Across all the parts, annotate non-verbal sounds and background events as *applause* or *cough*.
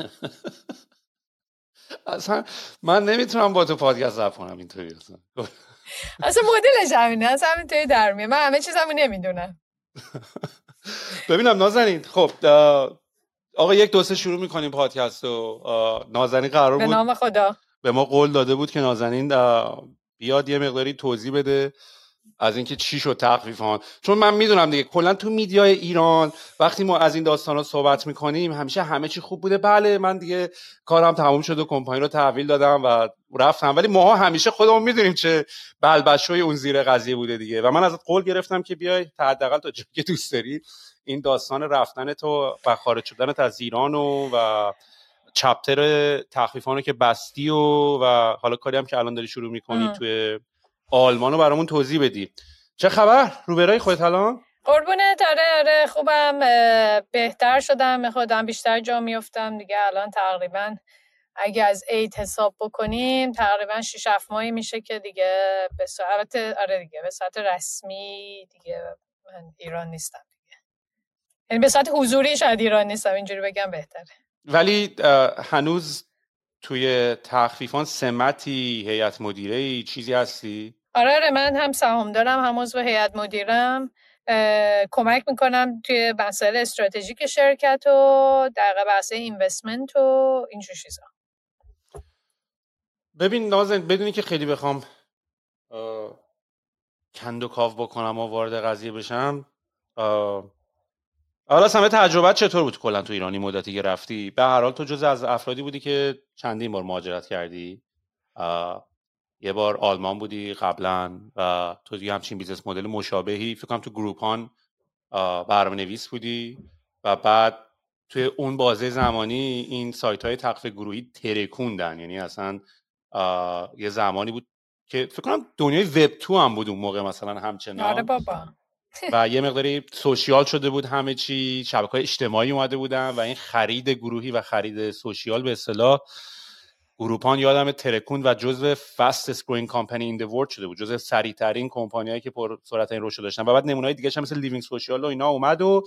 *laughs* اصلا من نمی‌تونم با تو پادکست ضبط کنم اینطوری اصلا. اصلا مدلش همینه اصلا همینطوری در میه من همه چیزمو نمی‌دونم. *laughs* ببینم نازنین خب آقا یک دوسته شروع می‌کنیم پادکست و نازنین قرار بود به نام خدا. به ما قول داده بود که نازنین بیاد یه مقداری توضیح بده. از اینکه چی شد تخفیفان چون من می‌دونم دیگه کلا تو میدیای ایران وقتی ما از این داستان ها صحبت می‌کنیم همیشه همه چی خوب بوده. بله من دیگه کارم تموم شد و کمپانی رو تحویل دادم و رفتم. ولی ماها همیشه خودمون می‌دونیم چه بلبشوی اون زیر قضیه بوده دیگه. و من ازت قول گرفتم که بیای تا حداقل تا جایی که دوست داری این داستان رفتن تو و خارج شدن از ایران و و چپتر تخفیفان که بستی و و حالا کاری هم که الان داری شروع می‌کنی توی آلمان رو برامون توضیح بدی. چه خبر؟ روبرای خودت الان؟ قربونه داره آره. خوبم. بهتر شدم. خودم بیشتر جا میفتم دیگه الان تقریبا اگه از عید حساب بکنیم تقریبا 6 7 ماهی میشه که دیگه به صورت آره دیگه به صورت رسمی دیگه من ایران نیستم دیگه. یعنی به صورت حضوری شاید ایران نیستم. اینجوری بگم بهتره. ولی هنوز توی تخفیفان سمتی هیئت مدیره چیزی هستی؟ آره آره من هم سهام دارم هم عضو هیئت مدیرم کمک می‌کنم توی مسائل استراتژیک شرکت و در بحث اینوستمنت و اینجور چیزا. ببین نازن بدونی که خیلی بخوام کند و کاو بکنم و وارد قضیه بشم حالا همه تجربت چطور بود کلا تو ایرانی مدتی که رفتی؟ به هر حال تو جز از افرادی بودی که چندین بار مهاجرت کردی یه بار آلمان بودی قبلا و تو دیگه همچین business model مشابهی فکر کنم تو Groupon برنامه نویس بودی و بعد توی اون بازه زمانی این سایت های تخفیف گروهی ترکوندن. یعنی اصلا یه زمانی بود که فکر کنم دنیای وب تو هم بود اون موقع مثلا همچنان. آره بابا. و یه مقداری social شده بود همه چی شبکه های اجتماعی اومده بودن و این خرید گروهی و خرید social به اصطلاح گروپان یادم ترکوند و جزو fastest growing company این شده بود جزو سریع ترین کمپانیایی که پر سرعت این رشد داشتن. و بعد نمونه‌های دیگه هم مثل LivingSocial و اینا اومد و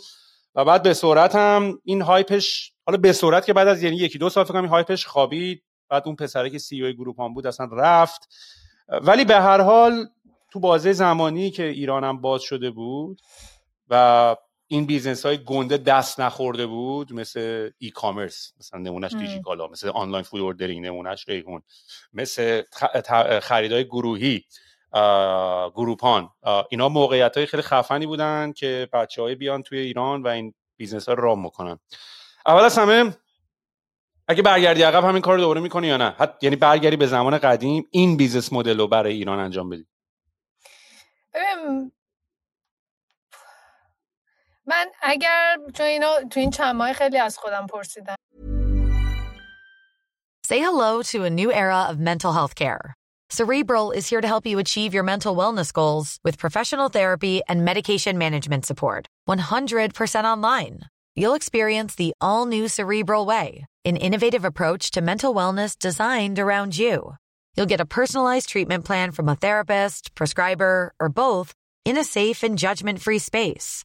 و بعد به سرعت هم این hype ش حالا به سرعت که بعد از یعنی یکی دو سال فکر این hype ش خوابید بعد اون پسره که CEO Groupon بود اصلا رفت. ولی به هر حال تو بازه زمانی که ایرانم باز شده بود و این business های گنده دست نخورده بود مثل e-commerce مثلا نمونهش دیجیکالا مثل online food ordering نمونهش ریحون مثل خریدای گروهی Groupon. اینا موقعیت های خیلی خفنی بودن که بچه های بیان توی ایران و این business ها رو رام می‌کنن اول از همه اگه برگردی عقب همین کار رو دوباره می‌کنی یا نه؟ حتی یعنی برگردی به زمان قدیم این business model رو برای ایران انجام بدی. من اگر چون اینو تو این چند ماه خیلی از خودم پرسیدم Say hello to a new era of mental health care. Cerebral is here to help you achieve your mental wellness goals with professional therapy and medication management support. 100% online. You'll experience the all new Cerebral Way, an innovative approach to mental wellness designed around you. You'll get a personalized treatment plan from a therapist, prescriber, or both in a safe and judgment free space.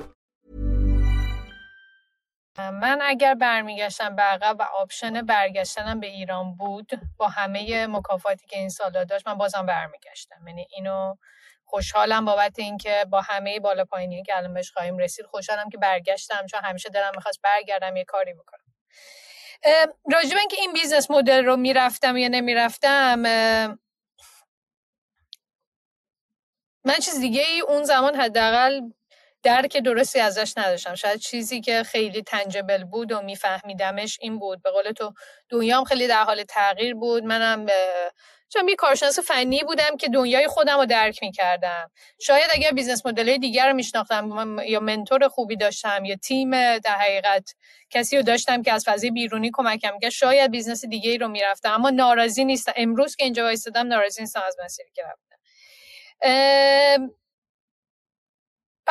من اگر برمیگشتم به عقب و option برگشتنم به ایران بود با همه مکافاتی که این سالا داشت من بازم برمیگشتم. یعنی اینو خوشحالم بابت اینکه با همه بالا پایینی که الان بهش خواهیم رسید خوشحالم که برگشتم چون همیشه دلم می‌خواست برگردم یه کاری بکنم. راجب اینکه این business model رو می‌رفتم یا نمی‌رفتم من چیز دیگه ای اون زمان حداقل درک درستی ازش نداشتم. شاید چیزی که خیلی tangible بود و میفهمیدمش این بود. به قول تو دنیام خیلی در حال تغییر بود. منم چون یه کارشناس فنی بودم که دنیای خودم رو درک می‌کردم. شاید اگر business model دیگر رو میشناختم یا mentor خوبی داشتم یا تیم در حقیقت کسی رو داشتم که از فضای بیرونی کمکم کرد شاید business دیگه ای رو می‌رفتم. اما ناراضی نیستم. امروز که اینجا وایستادم ناراضی نیستم از مسیری که رفتم.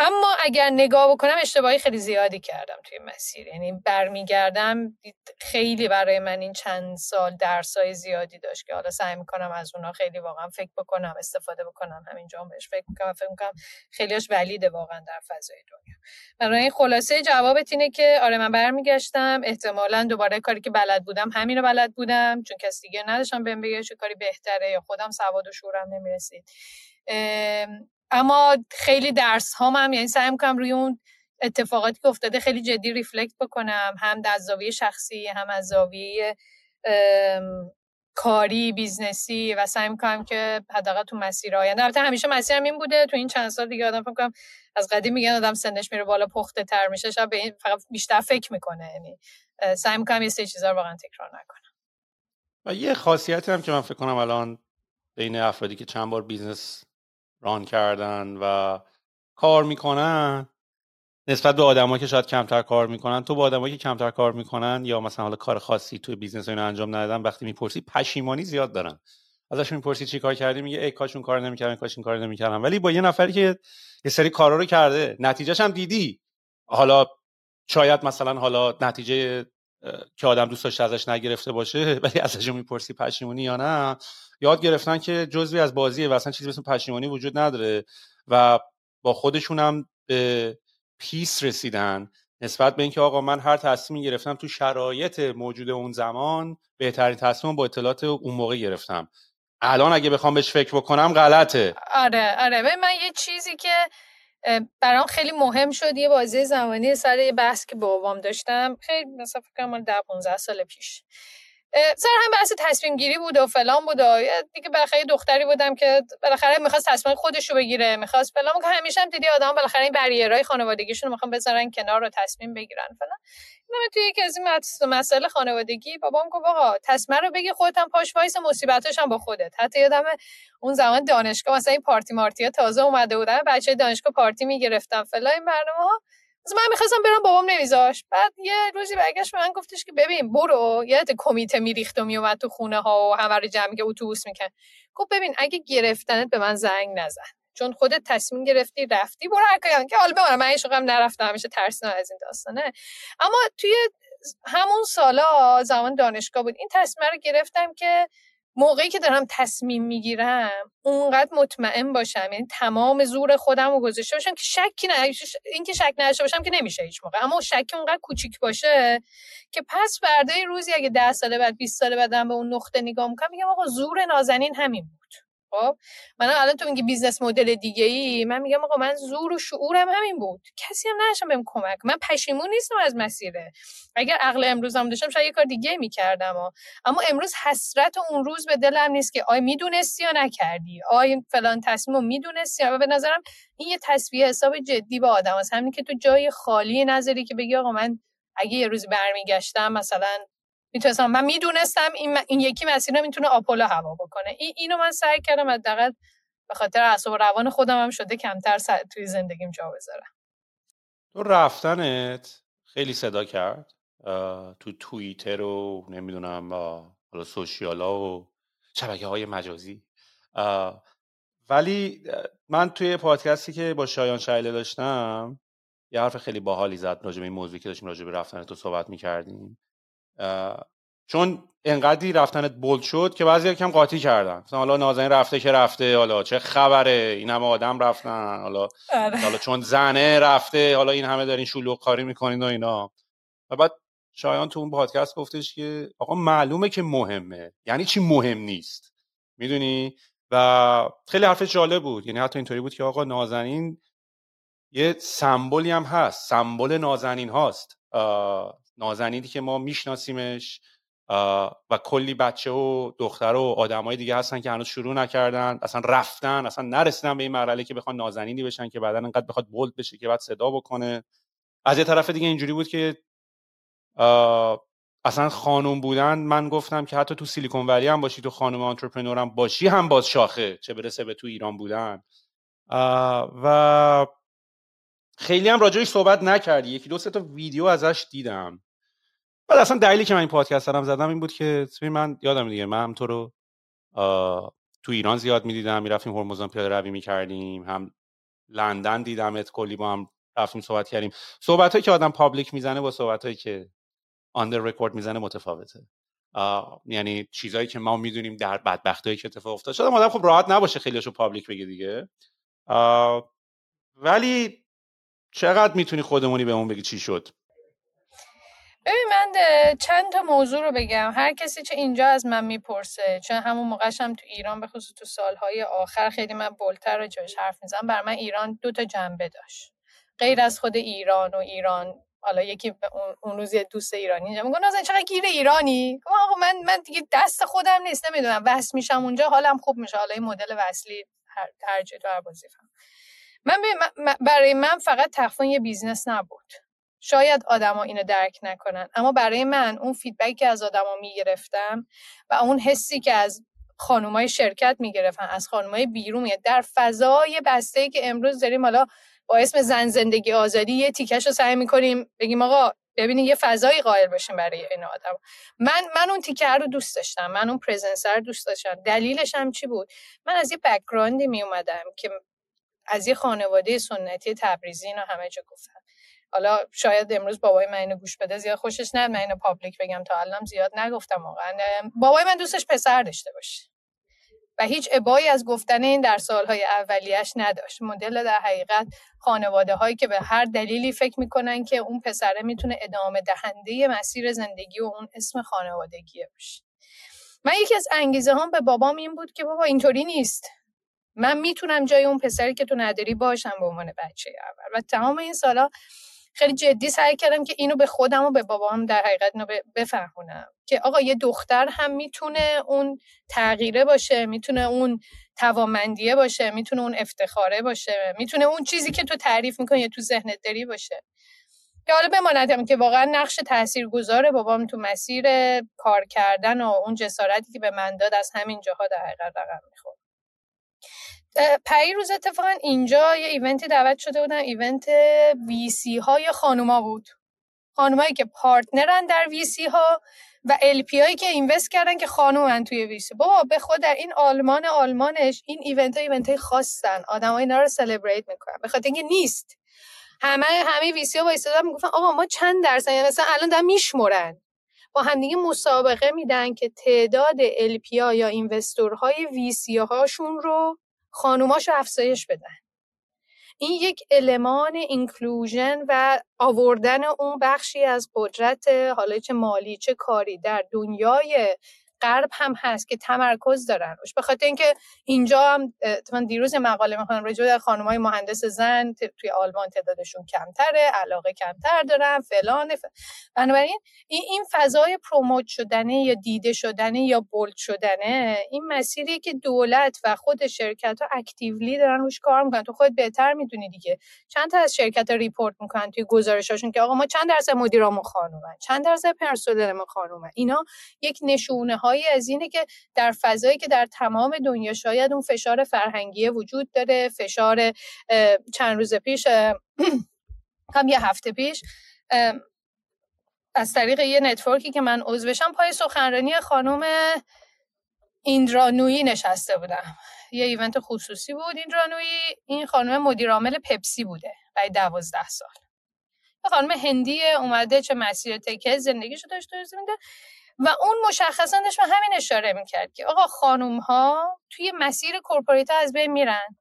اما اگر نگاه بکنم اشتباهی خیلی زیادی کردم توی مسیر. یعنی برمیگردم خیلی برای من این چند سال درسای زیادی داشت که حالا سعی می‌کنم از اونا خیلی واقعا فکر بکنم استفاده بکنم همینجا بهش فکر می‌کنم فکر می‌کنم خیلیش ولیده واقعا در فضای دنیا. برای این خلاصه جوابت اینه که آره من برمیگشتم. احتمالا دوباره کاری که بلد بودم همین رو بلد بودم چون کسی دیگه نداشتم بهم بگه چه کاری بهتره یا خودم سواد و شورم نمی‌رسید. اما خیلی درس هم, هم یعنی سعی می‌کنم روی اون اتفاقاتی که افتاده خیلی جدی reflect بکنم. هم از زاویه شخصی هم از زاویه کاری business ی و سعی می‌کنم که حداقل تو مسیر آینده البته همیشه مسیرم این بوده. تو این چند سال دیگه آدم فکر از قدیم میگن آدم سنش میره بالا پخته تر میشه. شب به این فقط بیشتر فکر می‌کنه. یعنی سعی می‌کنم یه سری چیزا رو واقعا تکرار نکنم. و یه خاصیتی هم که من فکر کنم الان بین افرادی که چند بار business run کردن و کار می‌کنن نسبت به آدمایی که شاید کمتر کار می‌کنن تو با آدمایی که کمتر کار می‌کنن یا مثلا حالا کار خاصی توی business اینو انجام ندادن وقتی می‌پرسی پشیمانی زیاد دارن. ازشون می‌پرسی چی کار کردی میگه ای کاش اون کار نمی‌کردن کاش این کار نمی‌کردن ولی با یه نفری که یه سری کارا رو کرده نتیجهش هم دیدی. حالا شاید مثلا حالا نتیجه که آدم دوست داشته ازش نگرفته باشه *laughs* ولی ازشون می‌پرسی پشیمونی یا نه یاد گرفتن که جزوی از بازیه و اصلا چیزی مثل پشیمانی وجود نداره و با خودشون هم به پیس رسیدن نسبت به اینکه آقا من هر تصمیمی گرفتم تو شرایط موجود اون زمان بهترین تصمیم با اطلاعات اون موقع گرفتم. الان اگه بخوام بهش فکر بکنم غلطه. آره آره. من یه چیزی که برام خیلی مهم شد یه بازی زمانی سر یه بحث که بابام داشتم. خیلی مثلا فکر کنم 10 15 سال پیش. سر هم بحث تصمیم گیری بود و فلان بود و دیگه بالاخره دختری بودم که بالاخره می‌خواست تصمیم خودش رو بگیره می‌خواست فلان. که همیشه هم دیدی آدم بالاخره این barrier های خانوادگیشون رو می‌خوان بذارن کنار رو تصمیم بگیرن فلان. من توی یکی از این مسئله خانوادگی بابام گفت آقا تصمیم رو بگی خودت هم پاش وایس مصیبتش هم با خودت. حتی یادم اون زمان دانشگاه مثلا این پارتی مارتی تازه اومده بودن بچه دانشگاه پارتی می‌گرفتن فلان. این برنامه ها من می‌خواستم برم بابام نمیذاش بعد یه روزی برگشت من گفتش که ببین برو. یادت کمیته میریخت و میومد تو خونه ها و همه رو جمع که اتوبوس میکن گفت ببین اگه گرفتنت به من زنگ نزن. چون خودت تصمیم گرفتی رفتی برو هر که حالا بمونم من هیچ نرفتم همیشه ترسیدم از این داستانه اما توی همون سالا زمان دانشگاه بود. این تصمیم رو گرفتم که موقعی که دارم تصمیم می‌گیرم اونقدر مطمئن باشم یعنی تمام زور خودم رو گذاشته باشم که شکی نه این که شک نداشته باشم که نمیشه هیچ موقع. اما شکی اونقدر کوچیک باشه که پس فردای روزی اگه ده ساله بعد 20 ساله بعدم به اون نقطه نگاه می‌کنم میگم آقا زور نازنین همین بود. خب من الان تو میگی business model دیگه ای من میگم آقا من زور و شعورم همین بود. کسی هم نداشتم بهم کمک. من پشیمون نیستم از مسیره. اگر عقل امروزم داشتم شاید یه کار دیگه می‌کردم اما امروز حسرت اون روز به دلم نیست که آی می‌دونستی یا نکردی؟ آی فلان تصمیم می‌دونستی؟ و به نظرم این یه تسویه حساب جدی با آدم هست. همین که تو جای خالی نظری که بگی آقا من اگه یه روز برمیگشتم مثلا می‌تونستم. من می‌دونستم این, این یکی مسیر می‌تونه آپولو هوا بکنه. این اینو من سعی کردم حداقل به خاطر اعصاب روان خودم هم شده کمتر توی زندگیم جا بذارم. تو رفتنت خیلی صدا کرد. تو توییتر و نمی‌دونم حالا سوشیال ها و شبکه های مجازی ولی من توی پادکستی که با شایان شایله داشتم یه حرف خیلی باحالی زد راجع به این موضوعی که داشتیم راجع به رفتن تو صحبت می‌کردیم. چون انقدری رفتنت بولد شد که بعضی کم قاطی کردن. مثلا حالا نازنین رفته که رفته حالا چه خبره؟ این همه آدم رفتن حالا آره. حالا چون زنه رفته حالا این همه دارین شلوغ کاری می‌کنین و اینا. و بعد شایان تو اون پادکست گفتش که آقا معلومه که مهمه. یعنی چی مهم نیست؟ می‌دونی؟ و خیلی حرف جالب بود. یعنی حتی اینطوری بود که آقا نازنین یه سمبولی هم هست. سمبل نازنین هاست. نازنینی که ما میشناسیمش و کلی بچه و دختر و آدمای دیگه هستن که هنوز شروع نکردن اصلا رفتن اصلا نرسیدن به این مرحله که بخوان نازنینی بشن که بعدا انقدر بخواد بولد بشه که بعد صدا بکنه. از یه طرف دیگه اینجوری بود که اصلا خانوم بودن من گفتم که حتی تو سیلیکون ولی هم باشی تو خانم آنترپرنور هم باشی هم باز شاخه چه برسه به تو ایران بودن. و خیلی هم راجعش صحبت نکردی. یکی دو سه تا ویدیو ازش دیدم. بعد اصلا دلیلی که من این پادکست دارم زدم این بود که من یادم دیگه من هم تو رو تو ایران زیاد می‌دیدم می‌رفتیم هرمزان پیاده روی می‌کردیم هم لندن دیدمت کلی با هم رفتیم صحبت کردیم. صحبت که آدم public می‌زنه با صحبت که off the record می‌زنه متفاوته. یعنی چیزایی که ما می‌دونیم در بدبختایی که اتفاق افتاد شده آدم خب راحت نباشه خیلیشو public بگه دیگه. ولی چقدر می‌تونی خودمونی به اون بگی چی شد؟ ببین من چند تا موضوع رو بگم. هر کسی چه اینجا از من می‌پرسه چون همون موقعش تو ایران به خصوص تو سالهای آخر خیلی من بلتر رو جاش حرف می‌زنم. برای من ایران دو تا جنبه داشت. غیر از خود ایران و ایران حالا یکی اون روز یه دوست ایرانی اینجا میگه نازن چقدر گیر ایرانی؟ آقا من من دیگه دست خودم نیست نمی‌دونم. وصل میشم اونجا حالم خوب میشه. حالا این مدل وصلی هر هر تو هر من برای من فقط تخفیفان یه business نبود. شاید آدما اینو درک نکنن اما برای من اون feedback ی که از آدما می‌گرفتم و اون حسی که از خانومای شرکت می‌گرفتن از خانومای بیرون میاد در فضای بسته که امروز داریم حالا با اسم زن زندگی آزادی یه تیکش رو سعی می‌کنیم بگیم آقا ببینید یه فضایی قائل باشیم برای این آدم. من من اون تیکه رو دوست داشتم من اون presence رو دوست داشتم. دلیلش هم چی بود؟ من از یه background ی می اومدم که از یه خانواده سنتی تبریزی اینو همه جا گفتم حالا شاید امروز بابای من اینو گوش بده زیاد خوشش نه من اینو public بگم تا الان زیاد نگفتم واقعا. بابای من دوستش پسر داشته باشه. و هیچ ابایی از گفتن این در سالهای اولیش نداشت. مدل در حقیقت خانواده هایی که به هر دلیلی فکر می‌کنن که اون پسره می‌تونه ادامه دهنده مسیر زندگی و اون اسم خانوادگیه باشه. من یکی از انگیزه هم به بابام این بود که بابا اینطوری نیست. من می‌تونم جای اون پسری که تو نداری باشم به عنوان بچه اول. و تمام این سالا خیلی جدی سعی کردم که اینو به خودم و به بابام در حقیقت اینو بفهمونم. که آقا یه دختر هم می‌تونه اون تغییره باشه می‌تونه اون توامندیه باشه می‌تونه اون افتخاره باشه می‌تونه اون چیزی که تو تعریف می‌کنی تو ذهنت داری باشه. که حالا بماندم که واقعا نقش تاثیرگذار بابام تو مسیر کار کردن و اون جسارتی که به من داد از همین جاها در حقیقت رقم می‌خورد. روز اتفاقا اینجا یه ایونتی دعوت شده بودن ایونت VC های خانوما بود. خانومایی که partner ن در VC ها و LP هایی که invest کردن که خانومن توی VC بابا به خود در این آلمان آلمانش این event ها event های خاصن. آدم اینا رو celebrate می‌کنن. به خاطر اینکه نیست. همه همه VC ها با می‌گفتن آقا ما چند درصد؟ یعنی مثلا الان دارن میشمرن. با همدیگه مسابقه میدن که تعداد LP ها یا investor های VC هاشون رو خانوماشو افزایش بدن. این یک المان اینکلوژن و آوردن اون بخشی از قدرت حالا چه مالی چه کاری در دنیای غرب هم هست که تمرکز دارن روش. به خاطر اینکه اینجا هم من دیروز مقاله می‌خوام راجع به خانم‌های مهندس زن توی آلمان تعدادشون کمتره علاقه کمتر دارن فلان بنابراین این این فضای پروموت شدنه یا دیده شدنه یا بولد شدنه این مسیری که دولت و خود شرکت ها اکتیولی دارن روش کار می‌کنن. تو خود بهتر می‌دونی دیگه. چند تا از شرکت ها report می‌کنن توی گزارشاشون که آقا ما چند درصد مدیرامون خانومن چند درصد پرسنلمون خانومن. اینا یک نشونه هایی از اینه که در فضایی که در تمام دنیا شاید اون فشار فرهنگی وجود داره فشار چند روز پیش *clears throat* هم یه هفته پیش از طریق یه network ی که من عضوشم پای سخنرانی خانم ایندرا نویی نشسته بودم. یه ایونت خصوصی بود. ایندرانویی این خانم مدیرعامل پپسی بوده برای دوازده سال. خانم هندی اومده چه مسیر تکه زندگیشو داشته میده و اون مشخصا داشت به همین اشاره می‌کرد که آقا خانوم ها توی مسیر کورپوریت از بین میرن.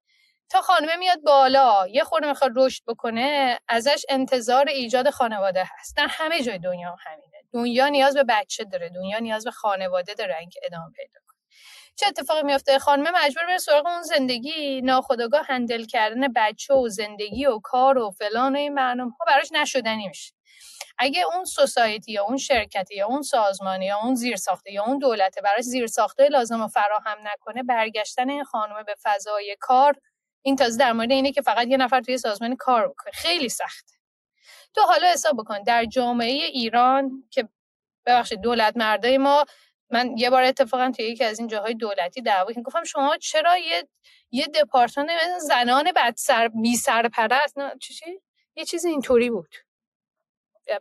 تا خانمه میاد بالا یه خورده می‌خواد رشد بکنه ازش انتظار ایجاد خانواده هست. در همه جای دنیا همینه. دنیا نیاز به بچه داره. دنیا نیاز به خانواده داره اینکه ادامه پیدا کنه. چه اتفاقی میفته خانمه مجبور به سراغ اون زندگی ناخودآگاه هندل کردن بچه و زندگی و کار و فلان و این برنامه ها براش نشدنی میشه. اگه اون سوسایتی یا اون شرکتی یا اون سازمانی یا اون زیرساخته یا اون دولت براش زیرساخته لازم رو فراهم نکنه برگشتن این خانم به فضای کار این تازه در مورد اینه که فقط یه نفر توی سازمان کار بکنه. خیلی سخته. تو حالا حساب بکن در جامعه ایران که ببخشید دولت مردای ما من یه بار اتفاقا توی یکی از این جاهای دولتی دعوا که گفتم شما چرا یه یه دپارتمان زنان بد سر بی سرپرست نه چی یه چیز اینطوری بود.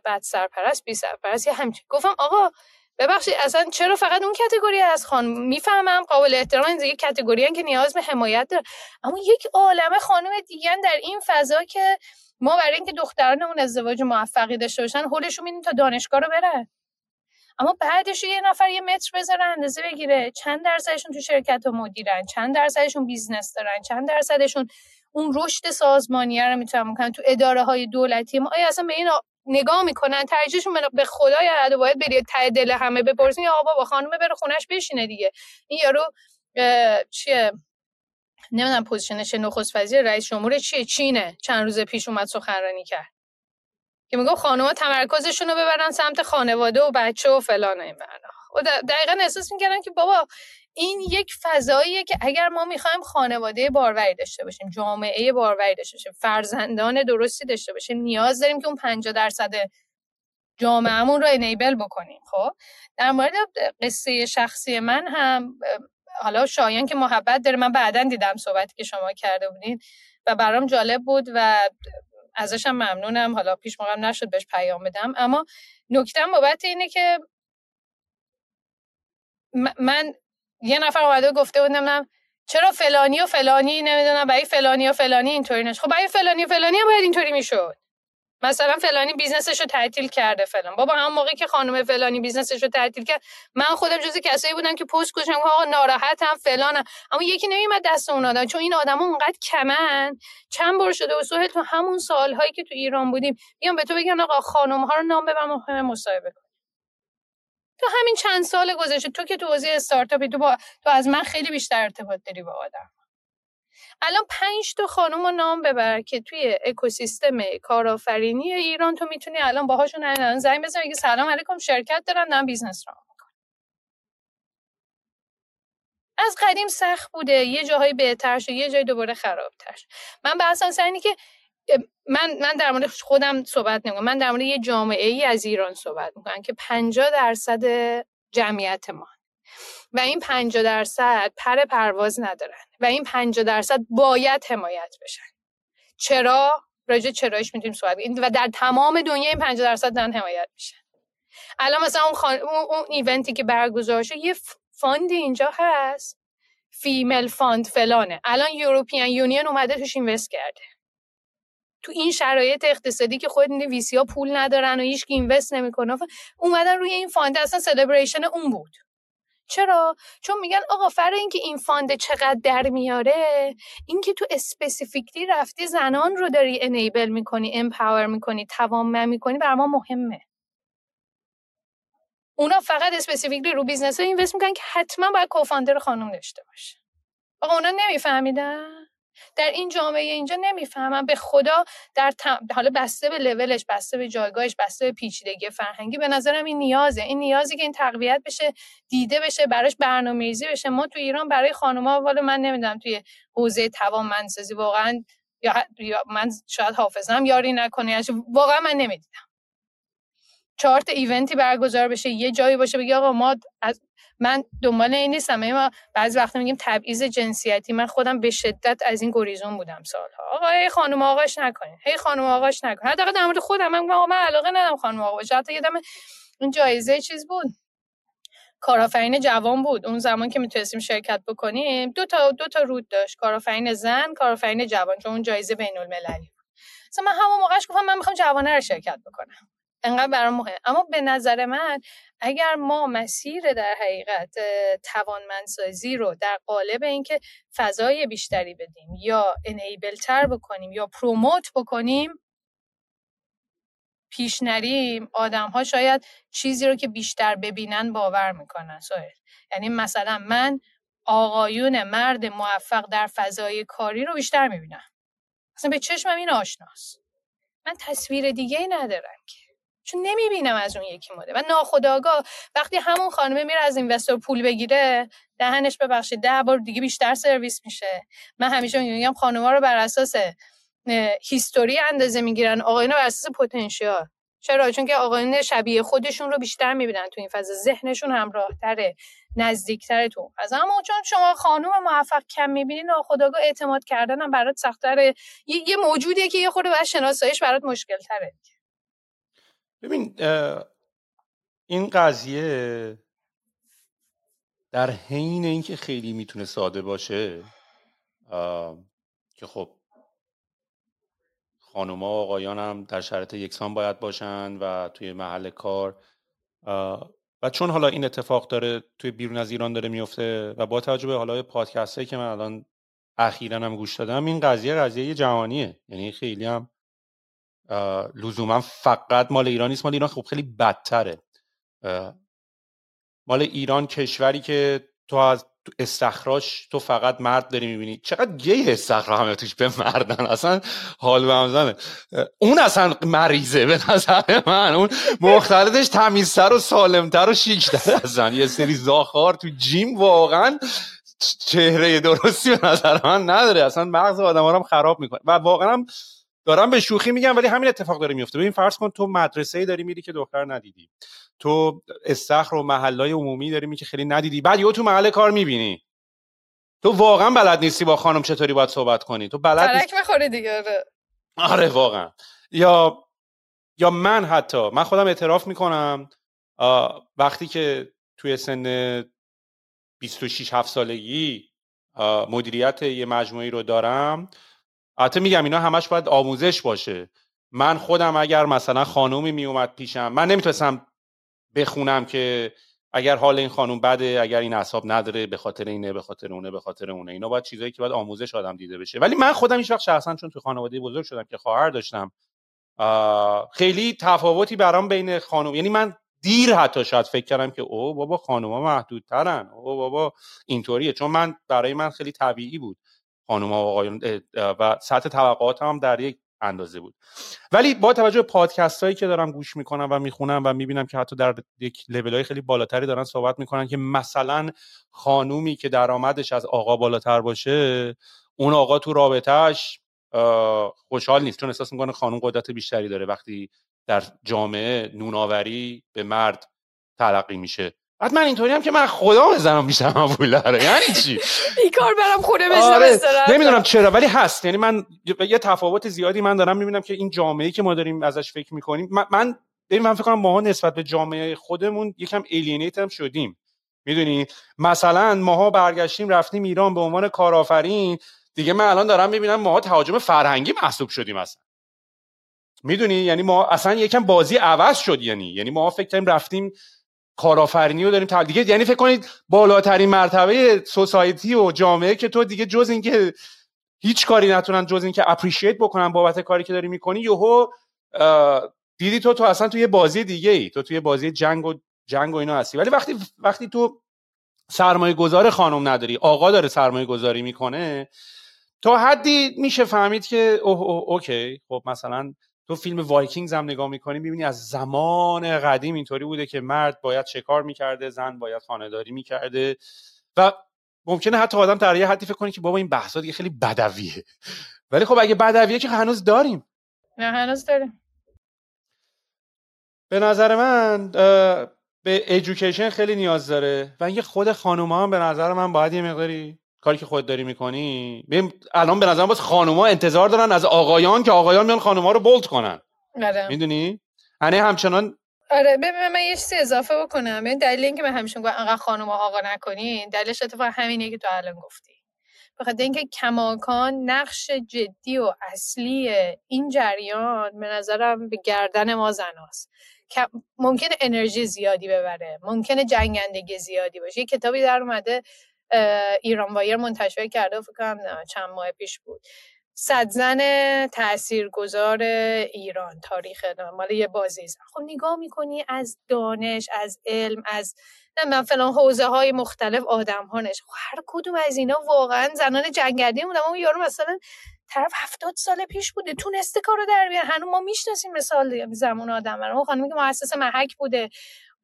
بد سرپرست بی سرپرست یه همچین. گفتم آقا ببخشید اصلا چرا فقط اون کتگوری از خانم می‌فهمم قابل احترام این دیگه کتگوری که نیاز به حمایت داره. اما یک عالمه خانم دیگه در این فضا که ما برای اینکه دخترانمون ازدواج موفقی داشته باشن هولشون میدیم تا دانشگاه رو برن. اما بعدش یه نفر یه متر بذاره اندازه بگیره. چند درصدشون تو شرکت و مدیرن؟ چند درصدشون بیزنس دارن؟ چند درصدشون اون رشد سازمانی رو می‌تونن تو اداره های دولتی ما؟ آیا اصلا به این نگاه می‌کنن ترجیحشون به خدا یا باید بری ته دل همه بپرسین یا بابا خانم بره خونش بشینه دیگه. این یارو چیه؟ نمی‌دونم position ش نخست وزیر رئیس جمهور چیه؟ چینه. چند روز پیش اومد سخنرانی کرد. که میگم خانوما تمرکزشون رو ببرن سمت خانواده و بچه و فلان این و دقیقا احساس می‌کردن که بابا این یک فضاییه که اگر ما می‌خوایم خانواده باروری داشته باشیم جامعه باروری داشته باشیم فرزندان درستی داشته باشیم نیاز داریم که اون 50 درصد جامعهمون رو enable بکنیم خب؟ در مورد قصه شخصی من هم حالا شایان که محبت داره من بعدا دیدم صحبتی که شما کرده بودین و برام جالب بود و ازشم ممنونم. حالا هیچ موقعم نشد بهش پیام بدم. اما نکتم بابت اینه که من یه نفر اومده گفته بود نمی‌دونم چرا فلانی و فلانی نمی‌دونم برای فلانی و فلانی اینطوری نشه خب برای فلانی و فلانی هم باید اینطوری می‌شد. مثلا فلانی business ش رو تعطیل کرده فلان. بابا هم موقعی که خانم فلانی business ش رو تعطیل کرد من خودم جزی کسایی بودم که پست گذاشتم آقا ناراحتم فلانم. اما یکی نمیومد دست اون آدم چون این آدما اونقدر کمن. چند بار شده و تو همون سالهایی که تو ایران بودیم بیام به تو بگن آقا خانم ها رو نام ببر مصاحبه کن تو همین چند سال گذشته تو که تو حوزه استارتاپی تو با تو از من خیلی بیشتر ارتباط داری با آدم. الان پنج تا خانم رو نام ببر که توی اکوسیستم کارآفرینی ایران تو می‌تونی الان باهاشون الان زنگ بزنی بگی سلام علیکم شرکت دارن نام business رو از قدیم سخت بوده یه جاهای بهتر شد یه جای دوباره خرابتر من بحثم سر اینه که من من در مورد خودم صحبت نمی‌کنم. من در مورد یه جامعه ای از ایران صحبت می‌کنم که 50 درصد جمعیت ما و این 50 درصد پر پرواز ندارن. و این 50 درصد باید حمایت بشن. چرا؟ راجع چرایش می‌تونیم صحبت و در تمام دنیا این 50 درصد دارن حمایت میشن. الان مثلا اون, خان... اون event ی که برگزار شد یه fund اینجا هست. female fund فلانه. الان European Union اومده توش invest کرده. تو این شرایط اقتصادی که خود VC ها پول ندارن و هیچ invest نمی‌کنه. اومدن روی این fund اصلا celebration اون بود. چرا؟ چون میگن آقا فر اینکه این fund چقدر در میاره اینکه تو specifically رفتی زنان رو داری enable می‌کنی empower می‌کنی توانمند می‌کنی برا ما مهمه. اونا فقط specifically رو business ها invest می‌کنن که حتما باید co-founder خانم داشته باشه. آقا اونا نمیفهمیدن؟ در این جامعه اینجا نمی‌فهمم. به خدا در حالا بسته به لولش بسته به جایگاهش بسته به پیچیدگی فرهنگی به نظرم این نیازه. این نیازی که این تقویت بشه دیده بشه براش برنامه‌ریزی بشه. ما تو ایران برای خانم‌ها والا من نمی‌دونم توی حوزه توانمندسازی واقعا یا, من شاید حافظم یاری نکنه. یعنی واقعا من نمی‌دیدم. چارت ایونتی برگزار بشه یه جایی باشه بگی آقا ما از من دنبال این نیستم. ما بعضی وقتا میگیم تبعیض جنسیتی. من خودم به شدت از این گریزون بودم سالها. آقا هی خانم آقاش نکنین. هی خانم آقاش نکن حداقل در مورد خودم من من علاقه ندارم خانم آقا باشه. حتی یادم این جایزه چیز بود. کارآفرین جوان بود. اون زمان که می‌تونستیم شرکت بکنیم دو تا دو تا رود داشت. کارآفرین زن کارآفرین جوان چون اون جایزه بین المللی مثلا من همون موقعش گفتم من می‌خوام جوانه رو شرکت بکنم. انقدر برام مهم اما به نظر من اگر ما مسیر در حقیقت توانمندسازی رو در قالب اینکه فضای بیشتری بدیم یا انیبل تر بکنیم یا پروموت بکنیم پیش نریم آدم ها شاید چیزی رو که بیشتر ببینن باور می‌کنن. سوهر یعنی مثلا من آقایون مرد موفق در فضای کاری رو بیشتر می‌بینم. اصلا به چشمم این آشناست. من تصویر دیگه ای ندارم که. چون نمی‌بینم از اون یکی مده و ناخداگاه وقتی همون خانمه میره از اینوستور پول بگیره دهنش ببخشید ده بار دیگه بیشتر سرویس میشه. من همیشه میگم خانوما رو بر اساس هیستوری اندازه می‌گیرن. آقایون بر اساس پتانسیل. چرا؟ چون که آقایون شبیه خودشون رو بیشتر می‌بینن تو این فضا. ذهنشون همراهتره نزدیکتره تو از اما چون شما خانم موفق کم می‌بینی ناخداگاه اعتماد کردن هم برات سختره یه, یه موجودیه که یه خورده باید شناساییش برات مشکل تره ببین این قضیه در حین اینکه خیلی می‌تونه ساده باشه که خب خانوما و آقایان هم در شرایط یکسان باید باشن و توی محل کار و چون حالا این اتفاق داره توی بیرون از ایران داره میفته و با توجه به حالا پادکست که من الان اخیرا هم گوش دادم این قضیه قضیه جوانیه. یعنی خیلی هم لزوما فقط مال ایران نیست. مال ایران خب خیلی بدتره. مال ایران کشوری که تو از استخراج تو فقط مرد داری می‌بینی. چقدر گی استخراج همه توش به مردن. اصلا حال به همزنه اون اصلا مریضه به نظر من. اون مختلطش تمیزتر و سالمتر و شیکتر اصلا. یه سری زاخار تو جیم واقعا چهره درستی به نظر من نداره. اصلا مغز آدم رو خراب می‌کنه. و واقعا هم دارم به شوخی میگم ولی همین اتفاق داره میفته. ببین فرض کن تو مدرسه ای داری میری که دختر ندیدی. تو استخر و محلای عمومی داری که خیلی ندیدی. بعد یهو تو محل کار می‌بینی. تو واقعا بلد نیستی با خانم چطوری باید صحبت کنی. تو بلد نیستی. می‌خوری دیگه آره. آره واقعا. یا یا من حتی من خودم اعتراف می‌کنم وقتی که توی سن 26 7 سالگی مدیریت یه مجموعی رو دارم البته میگم اینا همش باید آموزش باشه. من خودم اگر مثلا خانومی میومد پیشم من نمی‌تونستم بخونم که اگر حال این خانوم بده اگر این اعصاب نداره به خاطر اینه به خاطر اونه به خاطر اونه. اینا باید چیزایی که باید آموزش آدم دیده بشه. ولی من خودم هیچ وقت شخصا چون تو خانواده بزرگ شدم که خواهر داشتم خیلی تفاوتی برام بین خانم یعنی من دیر حتی شاید فکر کردم که او بابا خانوما محدودترن او بابا اینطوریه. چون من برای من خیلی طبیعی بود. خانم و آقایون و سطح توقعات هم در یک اندازه بود. ولی با توجه به پادکست هایی که دارم گوش می‌کنم و می‌خونم و می‌بینم که حتی در یک لول های خیلی بالاتری دارن صحبت می‌کنن که مثلا خانومی که درآمدش از آقا بالاتر باشه اون آقا تو رابطهش خوشحال نیست چون احساس می‌کنه خانوم قدرت بیشتری داره. وقتی در جامعه نوناوری به مرد تلقی میشه. بعد من اینطوری هم که من خدا بزنم میشم داره. یعنی چی؟ *laughs* بیکار برم خونه بشم آره. نمی‌دونم چرا ولی هست. یعنی من یه تفاوت زیادی من دارم. می‌بینم که این جامعه که ما داریم ازش فکر می‌کنیم من من, من فکر کنم ماها نسبت به جامعه خودمون یکم الینیت هم شدیم. می‌دونی؟ مثلا ماها برگشتیم رفتیم ایران به عنوان کارآفرین. دیگه من الان دارم می‌بینم ماها تهاجم فرهنگی محسوب شدیم اصلا. می‌دونی؟ یعنی ما اصلا یکم بازی عوض شد یعنی. یعنی ما فکر کنیم رفتیم کارآفرینی رو داریم دیگه یعنی فکر کنید بالاترین مرتبه سوسایتی و جامعه که تو دیگه جز اینکه هیچ کاری نتونن جز اینکه اپریشیت بکنن بابت کاری که داری می‌کنی یهو دیدی تو تو اصلا توی بازی دیگه ای تو توی بازی جنگ و جنگ و اینا هستی. ولی وقتی وقتی تو سرمایه گذار خانم نداری آقا داره سرمایه گذاری می‌کنه تا حدی میشه فهمید که اوه, اوه okay. خب مثلا تو فیلم Vikings هم نگاه می‌کنی می‌بینی از زمان قدیم اینطوری بوده که مرد باید شکار می‌کرده زن باید خانهداری می‌کرده و ممکنه حتی آدم در یه حدی فکر کنه که بابا این بحثا دیگه خیلی بدویه. ولی خب اگه بدویه که هنوز داریم. نه هنوز داریم. به نظر من به ایژوکیشن خیلی نیاز داره و اینکه خود خانوما هم به نظر من باید یه مقداری کاری که خود داری می‌کنی؟ الان به نظر باز خانوما انتظار دارن از آقایان که آقایان میان خانوما رو بولد کنن. آره. می‌دونی؟ یعنی همچنان آره ببین من یه چیزی اضافه بکنم. این دلیل اینکه من همیشه میگم انقدر خانم آقا نکنین دلیلش اتفاقا همینه که تو الان گفتی. بخاطر اینکه کماکان نقش جدی و اصلی این جریان به نظرم به گردن ما زناست. ممکنه انرژی زیادی ببره ممکنه جنگندگی زیادی باشه. یه کتابی در اومده ایران وایر منتشر کرده فکر کنم چند ماه پیش بود. صد زن تاثیرگذار ایران تاریخ مال یه بازی زن. خب نگاه می‌کنی از دانش از علم از من فلان حوزه های مختلف آدم ها نش خب هر کدوم از اینا واقعا زنان جنگندی بودن. اون یارو مثلا طرف هفتاد سال پیش بوده تونسته کارو در بیاره. هنوز ما می‌شناسیم مثال زمان آدم اون خانمی که مؤسس محک بوده.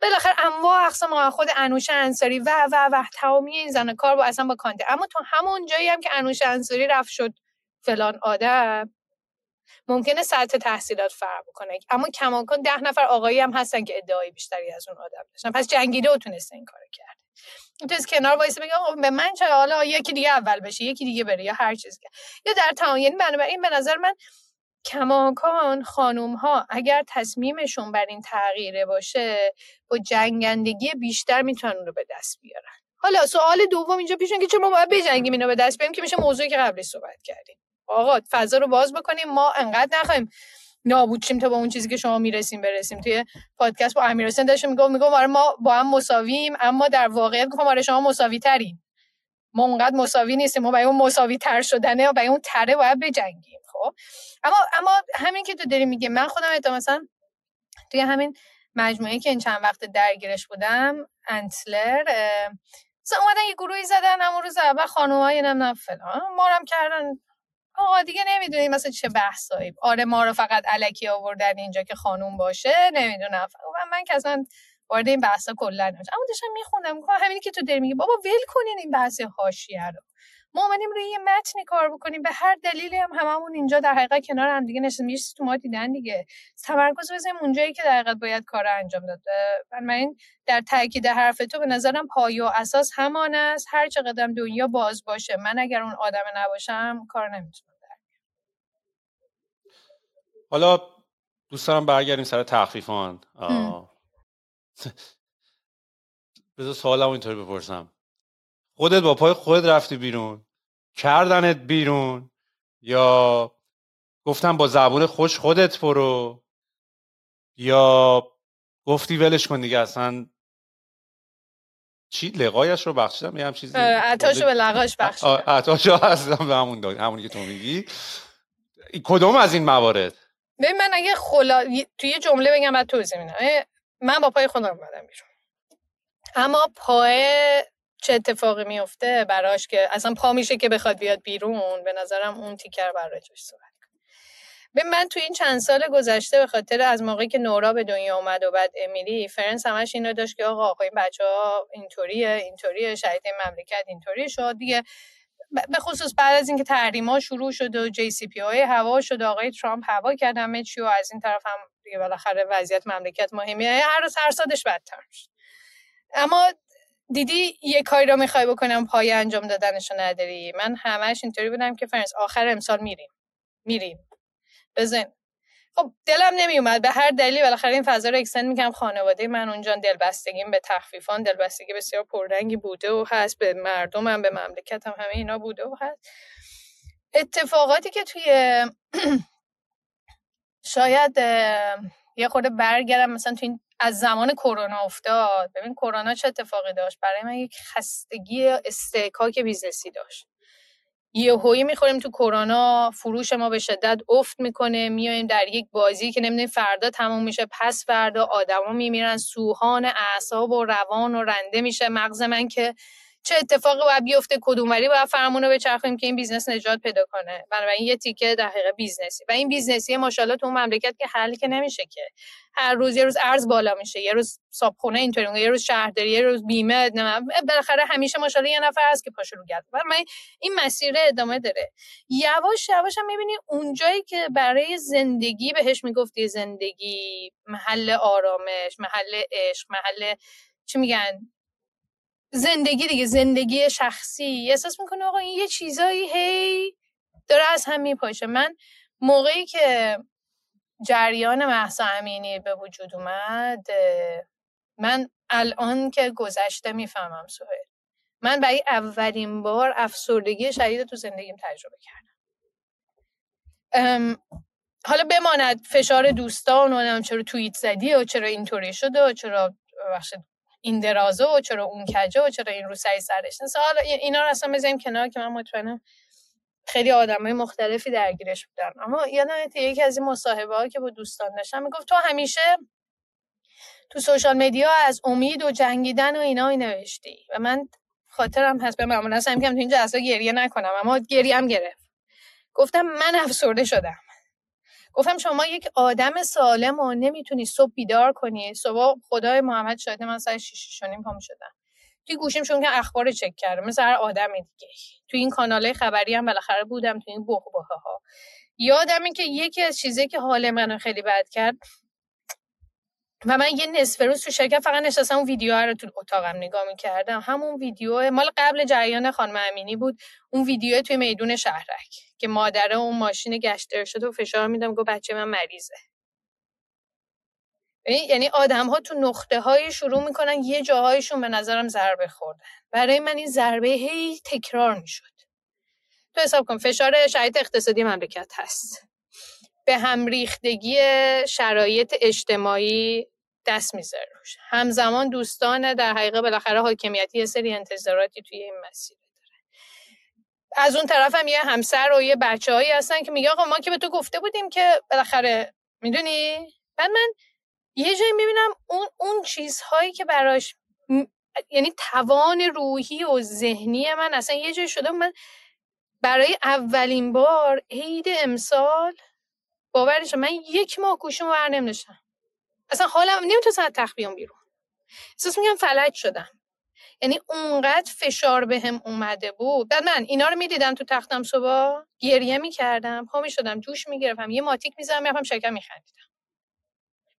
بالاخره انواع اقسام خود انوشه انصاری و و و تمامی این زن کار با اصلا با کانته اما تو همون جایی هم که انوشه انصاری رفت شد فلان آدم ممکنه سطح تحصیلات فرق بکنه. اما کماکان ده نفر آقایی هم هستن که ادعای بیشتری از اون آدم داشتن. پس جنگیده و تونسته این کارو کرد. تو از کنار وایس بگه به من چه حالا یکی دیگه اول بشه یکی دیگه بره یا هر چیز که یا در تمام یعنی بنابراین به نظر من کماکان خانوم ها اگر تصمیمشون بر این تغییره باشه با جنگندگی بیشتر می‌تونن رو به دست بیارن. حالا سوال دوم اینجا پیشون که چرا ما باید بجنگیم اینو به دست بیاریم که میشه موضوعی که قبلی صحبت کردیم. آقا فضا رو باز بکنیم ما انقدر نخوایم نابود شیم تا با اون چیزی که شما می‌رسیم برسیم. توی پادکست با امیر حسین داشتم میگم میگم آره ما با هم مساویم اما در واقعیت گفتم آره شما مساوی ترین ما اونقدر مساوی نیستیم. ما برای اون مساوی تر شدنه و برای اون تره باید بجنگیم خب؟ اما اما همین که تو داری میگه من خودم اتا مثلا توی همین مجموعه که این چند وقت درگیرش بودم انتلر مثلا اومدن یه گروهی زدن همون روز اول خانومای نمی‌دونم فلان مارم کردن. آقا دیگه نمی‌دونیم مثلا چه بحثایی. آره ما رو فقط علکی آوردن اینجا که خانوم باشه نمی‌دونم. من که اصلا وارد این بحثا کلا نمیشم. اما داشتم میخوندم همینی که تو داری میگی. بابا ول کنین این بحث حاشیه رو. ما اومدیم روی یه متنی کار بکنیم. به هر دلیلی هم هممون اینجا در حقیقت کنار هم دیگه نشستیم. یه تو ما دیدن دیگه. تمرکز بزنیم اونجایی که در حقیقت باید کار انجام داد. من این در تاکید حرف تو به نظرم پایه و اساس همان است. هر چقدر دنیا باز باشه. من اگر اون آدم نباشم کار نمی‌تونم حالا دوست دارم برگردیم سر تخفیفان. بذار سوالم اینطوری بپرسم. خودت با پای خودت رفتی بیرون کردنت بیرون یا گفتم با زبون خوش خودت برو یا گفتی ولش کن دیگه اصلا چی لقایش رو بخشیدم؟ یه هم چیزی عطاشو به لقاش بخشیدم. عطاشو هستم به همون همونی که تو میگی. کدوم از این موارد؟ ببین من اگه خلا توی یه جمله بگم بعد توضیح میدم من با پای خودم اومدم بیرون. اما پای چه اتفاقی میفته براش که اصلا پا میشه که بخواد بیاد بیرون به نظرم اون تیکر براش صحبت به من تو این چند سال گذشته به خاطر از موقعی که نورا به دنیا اومد و بعد امیلی فرنس همش اینو داشت که آقا آقا این بچه ها اینطوریه اینطوریه شهید مملکت اینطوری شد دیگه به خصوص بعد از اینکه تحریما شروع شد و JCPOA هوا شد آقای ترامپ هوا کرد همه چی و از این طرف هم دیگه بالاخره وضعیت مملکت مهمی هر روز هر سادش بدتر شد اما دیدی یه کاری رو می‌خوای بکنم؟ پای انجام دادنشو نداری؟ من همش اینطوری بودم که فرنس آخر امسال میریم. میریم. بزن. خب دلم نمیومد به هر دلیلی بالاخره این فضا رو extend می‌کنم. خانواده من اونجا دلبستگیم به تخفیفان. دلبستگی بسیار پررنگی بوده و هست. به مردمم به مملکتم همه اینا بوده و هست. اتفاقاتی که توی *clears throat* شاید یه خورده برگردم مثلا توی از زمان کرونا افتاد. ببین کرونا چه اتفاقی داشت؟ برای من یک خستگی اصطکاک business ی داشت. یهویی می‌خوریم تو کرونا فروش ما به شدت افت می‌کنه میایم در یک بازی که نمی‌دونیم فردا تموم میشه پس فردا آدما میمیرن سوهان اعصاب و روان و رنده میشه. مغز من که چه اتفاقی باید بیفته کدوم وری باید فرمون رو بچرخیم که این business نجات پیدا کنه. بنابراین یه تیکه دقیقه business ی. و این business ی ماشاءالله تو اون مملکت که حل که نمیشه که. هر روز یه روز ارز بالا میشه یه روز صابخونه اینطوری یه روز شهرداری یه روز بیمه بالاخره همیشه ماشاءالله یه نفر هست که پاشو رو گرد. این مسیر ادامه داره. یواش یواش هم می‌بینی اونجایی که برای زندگی بهش می‌گفتی زندگی محل آرامش محل عشق محل چی میگن؟ زندگی دیگه زندگی شخصی. احساس می‌کنه آقا این یه چیزایی هی داره از هم میپاشه. من موقعی که جریان محسا امینی به وجود اومد من الان که گذشته می‌فهمم سوهل. من برای اولین بار افسردگی شدید تو زندگیم تجربه کردم. حالا بماند فشار دوستان و چرا توییت زدی و چرا اینطوری شده و چرا این درازه و چرا اون کجه و چرا این رو سعی سرش حالا اینا رو اصلا بذاریم کنار که من مطمئنم خیلی های مختلفی درگیرش بودن. اما یادم یکی از این مصاحبه ها که با دوستان داشتم می‌گفت تو همیشه تو سوشال مدیا از امید و جنگیدن و اینا نوشتی و من خاطرم هست به معمولا سعی می‌کنم تو این جلسه گریه نکنم اما گریه هم گرفت. گفتم من افسرده شدم. گفتم شما یک آدم سالم و نمی‌تونی صبح بیدار کنی. صبح خدای محمد شاید من ساعت 6 شونیم پا شدم توی گوشیم چون که اخبار چک کردم. مثل هر آدم دیگه. توی این کانال خبری هم بالاخره بودم توی این بخبه ها یادم این که یکی از چیزایی که حال منو خیلی بد کرد و من یه نصف روز تو شرکت فقط نشستم اون ویدیو رو تو اتاقم نگاه می‌کردم. همون ویدیو مال قبل جریان خانم امینی بود اون ویدیو توی میدون شهرک که مادره اون ماشین گشت شد و فشار میدم گفت بچه من مریضه. یعنی آدم ها تو نقطه های شروع می‌کنن یه جاهایشون به نظرم ضربه خوردن. برای من این ضربه هی تکرار می‌شد. تو حساب کن فشار شرایط اقتصادی مملکت هست. به هم ریختگی شرایط اجتماعی دست می‌ذاره روش. همزمان دوستان در حقیقه بالاخره حاکمیتی یه سری انتظاراتی توی این مسیر از اون طرف هم یه همسر و یه بچه هایی هستن که میگه آقا ما که به تو گفته بودیم که بالاخره می‌دونی؟ بعد من یه جایی می‌بینم اون اون چیزهایی که براش یعنی توان روحی و ذهنی من اصلا یه جایی شده من برای اولین بار عید امسال باورش من یک ماه گوشم ور نمیداشتم اصلا حالم نمی‌تونستم از تخت بیام بیرون. احساس میگم فلج شدم. یعنی اونقدر فشار بهم به اومده بود. بعد من اینا رو می‌دیدم تو تختم صبح گریه می‌کردم پا می‌شدم جوش می‌گرفتم یه ماتیک می‌زدم می‌رفتم شکم میخندیدم.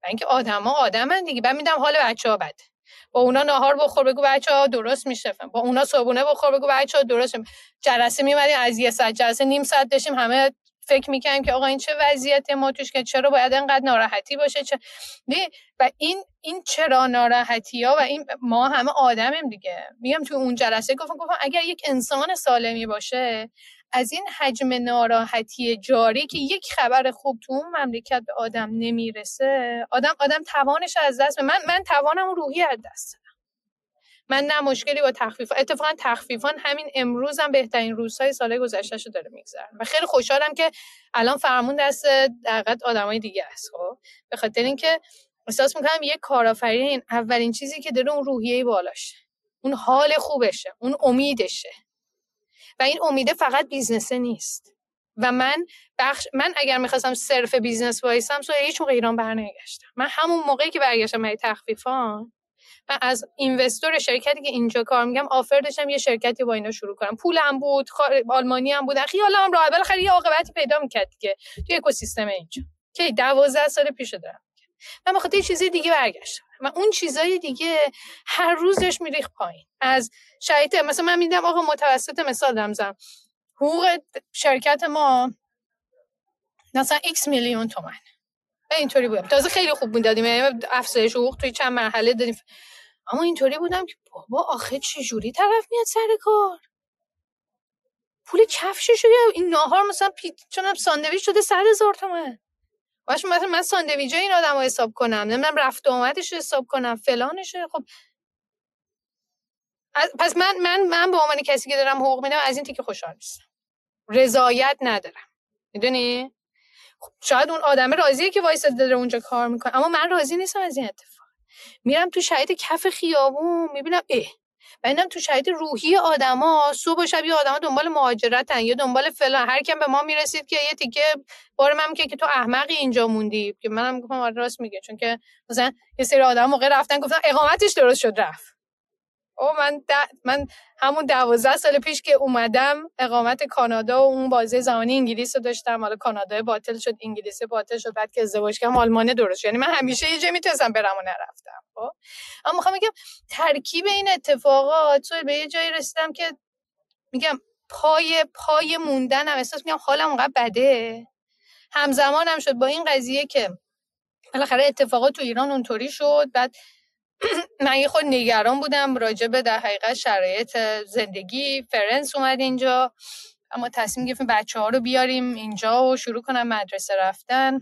و اینکه آدما آدمن دیگه. بعد میدم حال بچه ها بده. با اونا ناهار بخور بگو بچه ها درست میشه. با اونا صبحونه بخور بگو بچه ها درست میشه. جلسه میمدیم از یه ساعت جلسه نیم ساعت داشتیم همه فکر می‌کنیم که آقا این چه وضعیتی ما توش که چرا باید انقدر ناراحتی باشه چه و این این چرا ناراحتی ها و این ما همه آدمیم دیگه. میگم تو اون جلسه گفتم گفتم اگر یک انسان سالمی باشه از این حجم ناراحتی جاری که یک خبر خوب تو اون مملکت به آدم نمی‌رسه آدم آدم توانش از دست من من توانم روحی از دست من نه مشکلی با تخفیف اتفاقا تخفیفان همین امروز هم بهترین روزهای سال گذشته شو داره میگذره. و خیلی خوشحالم که الان فرمون دست دقیقت آدمای دیگه است خب؟ به خاطر اینکه احساس می‌کنم یه کارآفرین اولین چیزی که داره اون روحیه بالاشه اون حال خوبشه اون امیدشه. و این امیده فقط business ه نیست. و من بخش من اگر می‌خواستم صرف business وایسم so هیچ موقع ایران برنگشتم. من همون موقعی که برگشتم برای تخفیفان من از اینوستور شرکتی که اینجا کار میگم آفر داشتم یه شرکتی با اینا شروع کنم. پولم بود آلمانی هم بود. خیالم راحت. بالاخره یه عاقبتی پیدا می‌کرد که توی اکوسیستم اینجا. که 12 سال پیش دارم. من بخاطر چیزی دیگه برگشتم. و اون چیزای دیگه هر روزش میریخ پایین. از شرایط مثلا من میدم آقا متوسط مثال دارم حقوق شرکت ما مثلا x میلیون تومن اینطوری بودم. تازه خیلی خوب بود دادیم یعنی افزایش حقوق توی چند مرحله دادیم. اما اینطوری بودم که بابا آخه چه جوری طرف میاد سر کار؟ پول کفشش این ناهار مثلا پیت چون ساندویچ شده صد هزار تومن. باش مثلا من ساندویچ این آدم حساب کنم. نمی‌دونم رفت و آمدش حساب کنم. فلانش خب. پس من من من به عنوان کسی که دارم حقوق میدم از این تیکه خوشحال نیستم. رضایت ندارم. می‌دونی؟ خب شاید اون آدم راضیه که وایس داره اونجا کار می‌کنه اما من راضی نیستم از این اتفاق. میرم تو شاید کف خیابون می‌بینم اه. و اینم تو شرایط روحی آدما. صبح و شب یه آدما دنبال مهاجرتن یا دنبال فلان. هر کم به ما می‌رسید که یه تیکه بار من که که تو احمقی اینجا موندی. که منم گفتم آره راست میگه. چون که مثلا یه سری آدم موقع رفتن گفتن اقامتش درست شد رفت. او من من همون دوازده سال پیش که اومدم اقامت کانادا و اون بازه زمانی انگلیس رو داشتم. حالا کانادا باطل شد انگلیس باطل شد بعد که ازدواج کردم آلمانه درست یعنی من همیشه یه جا می‌تونستم برم و نرفتم. خب؟ اما می‌خوام بگم ترکیب این اتفاقات به یه جایی رسیدم که میگم پای پای موندن هم احساس میگم حالم اونقدر بده. همزمانم شد با این قضیه که بالاخره اتفاقات تو ایران اونطوری شد. بعد *clears throat* من یه خود نگران بودم راجع به در حقیقت شرایط زندگی فرنس اومد اینجا. اما تصمیم گرفتیم بچه ها رو بیاریم اینجا و شروع کنم مدرسه رفتن.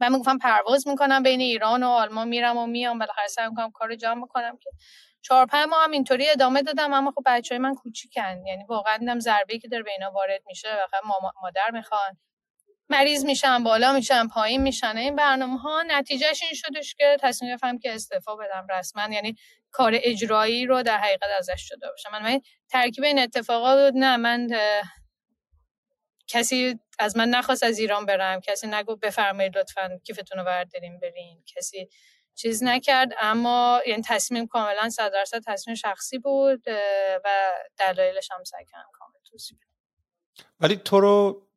من می‌گفتم پرواز می‌کنم بین ایران و آلمان میرم و میام. بالاخره سعی می‌کنم کار جمع می‌کنم که چهار پنج ماه هم اینطوری ادامه دادم. اما خب بچه های من کوچیکن. یعنی واقعا دیدم ضربه که داره به اینا وارد میشه. و مادر می‌خوان. مریض میشن بالا میشن پایین میشن. این برنامه ها نتیجهش این شدش که تصمیم گرفتم که استعفا بدم رسما. یعنی کار اجرایی رو در حقیقت ازش شده باشم من, من ترکیب این اتفاقات نه من کسی از من نخواست از ایران برم. کسی نگو بفرمایید لطفا کیفتون رو برداریم برین. کسی چیز نکرد. اما یعنی تصمیم کاملا صد درصد تصمیم شخصی بود و دلایلش هم سعی کامل توضیح ولی تو رو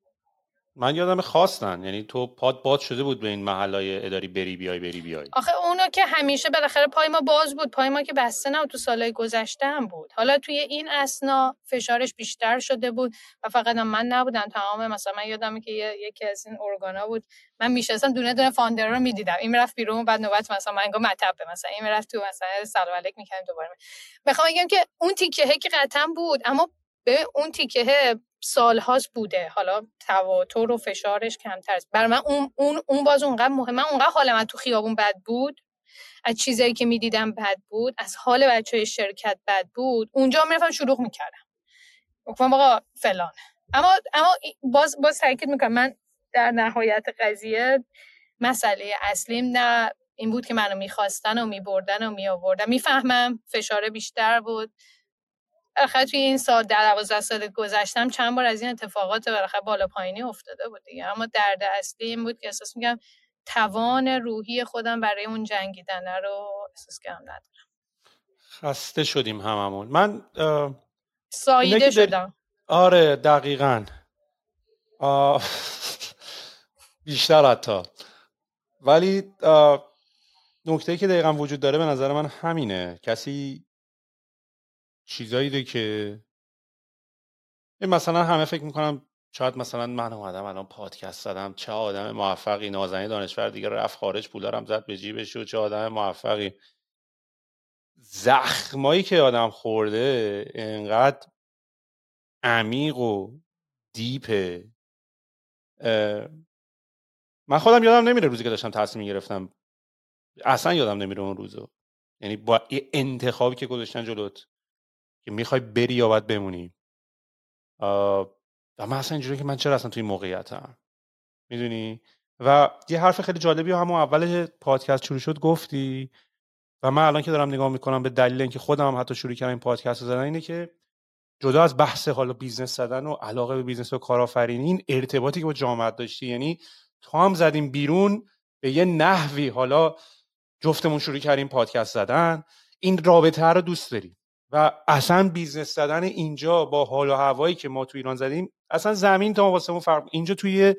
من یادم خواستن. یعنی تو پاد باد شده بود به این محلای اداری بری بیای بری بیای. آخه اونو که همیشه بالاخره پای ما باز بود. پای ما که بسته نه تو سالهای گذشته هم بود. حالا توی این اسنا فشارش بیشتر شده بود و فقط من نبودم. تمام مثلا من یادمه که یکی از این ارگانا بود. من میشستم دونه دونه فاندر رو می‌دیدم. این می‌رفت بیرون بعد نوبت مثلا من مطب مثلا. این می‌رفت تو مثلا سلام علیک می‌کنیم دوباره. بخوام بگم که اون تیکه که قطعا بود اما به اون تیکه سالهاست بوده. حالا تواتر و فشارش کمتر است. بر من اون اون اون باز اونقدر مهمه من اونقدر حال من تو خیابون بد بود. از چیزایی که می‌دیدم بد بود از حال بچه شرکت بد بود. اونجا می‌رفتم شلوغ می‌کردم. گفتم آقا فلان. اما اما باز باز تاکید می‌کنم من در نهایت قضیه مسئله اصلیم نه این بود که منو می‌خواستن و میبردن و میآوردن. می‌فهمم فشار بیشتر بود. بالاخره توی این سال در دوازده سال گذشتم چند بار از این اتفاقات بالاخره بالا پایینی افتاده بود دیگه. اما درد اصلی این بود که احساس میگم توان روحی خودم برای اون جنگیدن رو احساس کردم ندارم. خسته شدیم هممون. من سایده شدم. آره دقیقا. بیشتر حتی. ولی نکته که دقیقا وجود داره به نظر من همینه. کسی چیزایی که مثلا همه فکر می‌کنم شاید مثلا من اومدم الان پادکست زدم چه آدم موفقی نازنین دانشور دیگه رفت خارج پولارم زد به جیبش و چه آدم موفقی. زخمایی که آدم خورده انقدر عمیق و دیپه. من خودم یادم نمیره روزی که داشتم تصمیم گرفتم اصلا یادم نمیره اون روزو. یعنی با انتخابی که گذاشتن جلوت. که می‌خوای بری یا باید بمونی. و من اصلا اینجوری که من چرا اصلا توی موقعیتم؟ می‌دونی؟ و یه حرف خیلی جالبی همون اول پادکست شروع شد گفتی. و من الان که دارم نگاه می‌کنم به دلیل اینکه خودم هم حتی شروع کردم این پادکست زدن اینه که جدا از بحث حالا business زدن و علاقه به business و کارآفرینی این ارتباطی که با جامعه داشتی یعنی تو هم زدیم بیرون به یه نحوی حالا جفتمون شروع کردیم پادکست زدن. این رابطه رو دوست داریم و اصلا business زدن اینجا با حال و هوایی که ما تو ایران زدیم اصلا زمین تا آسمون فرق اینجا توی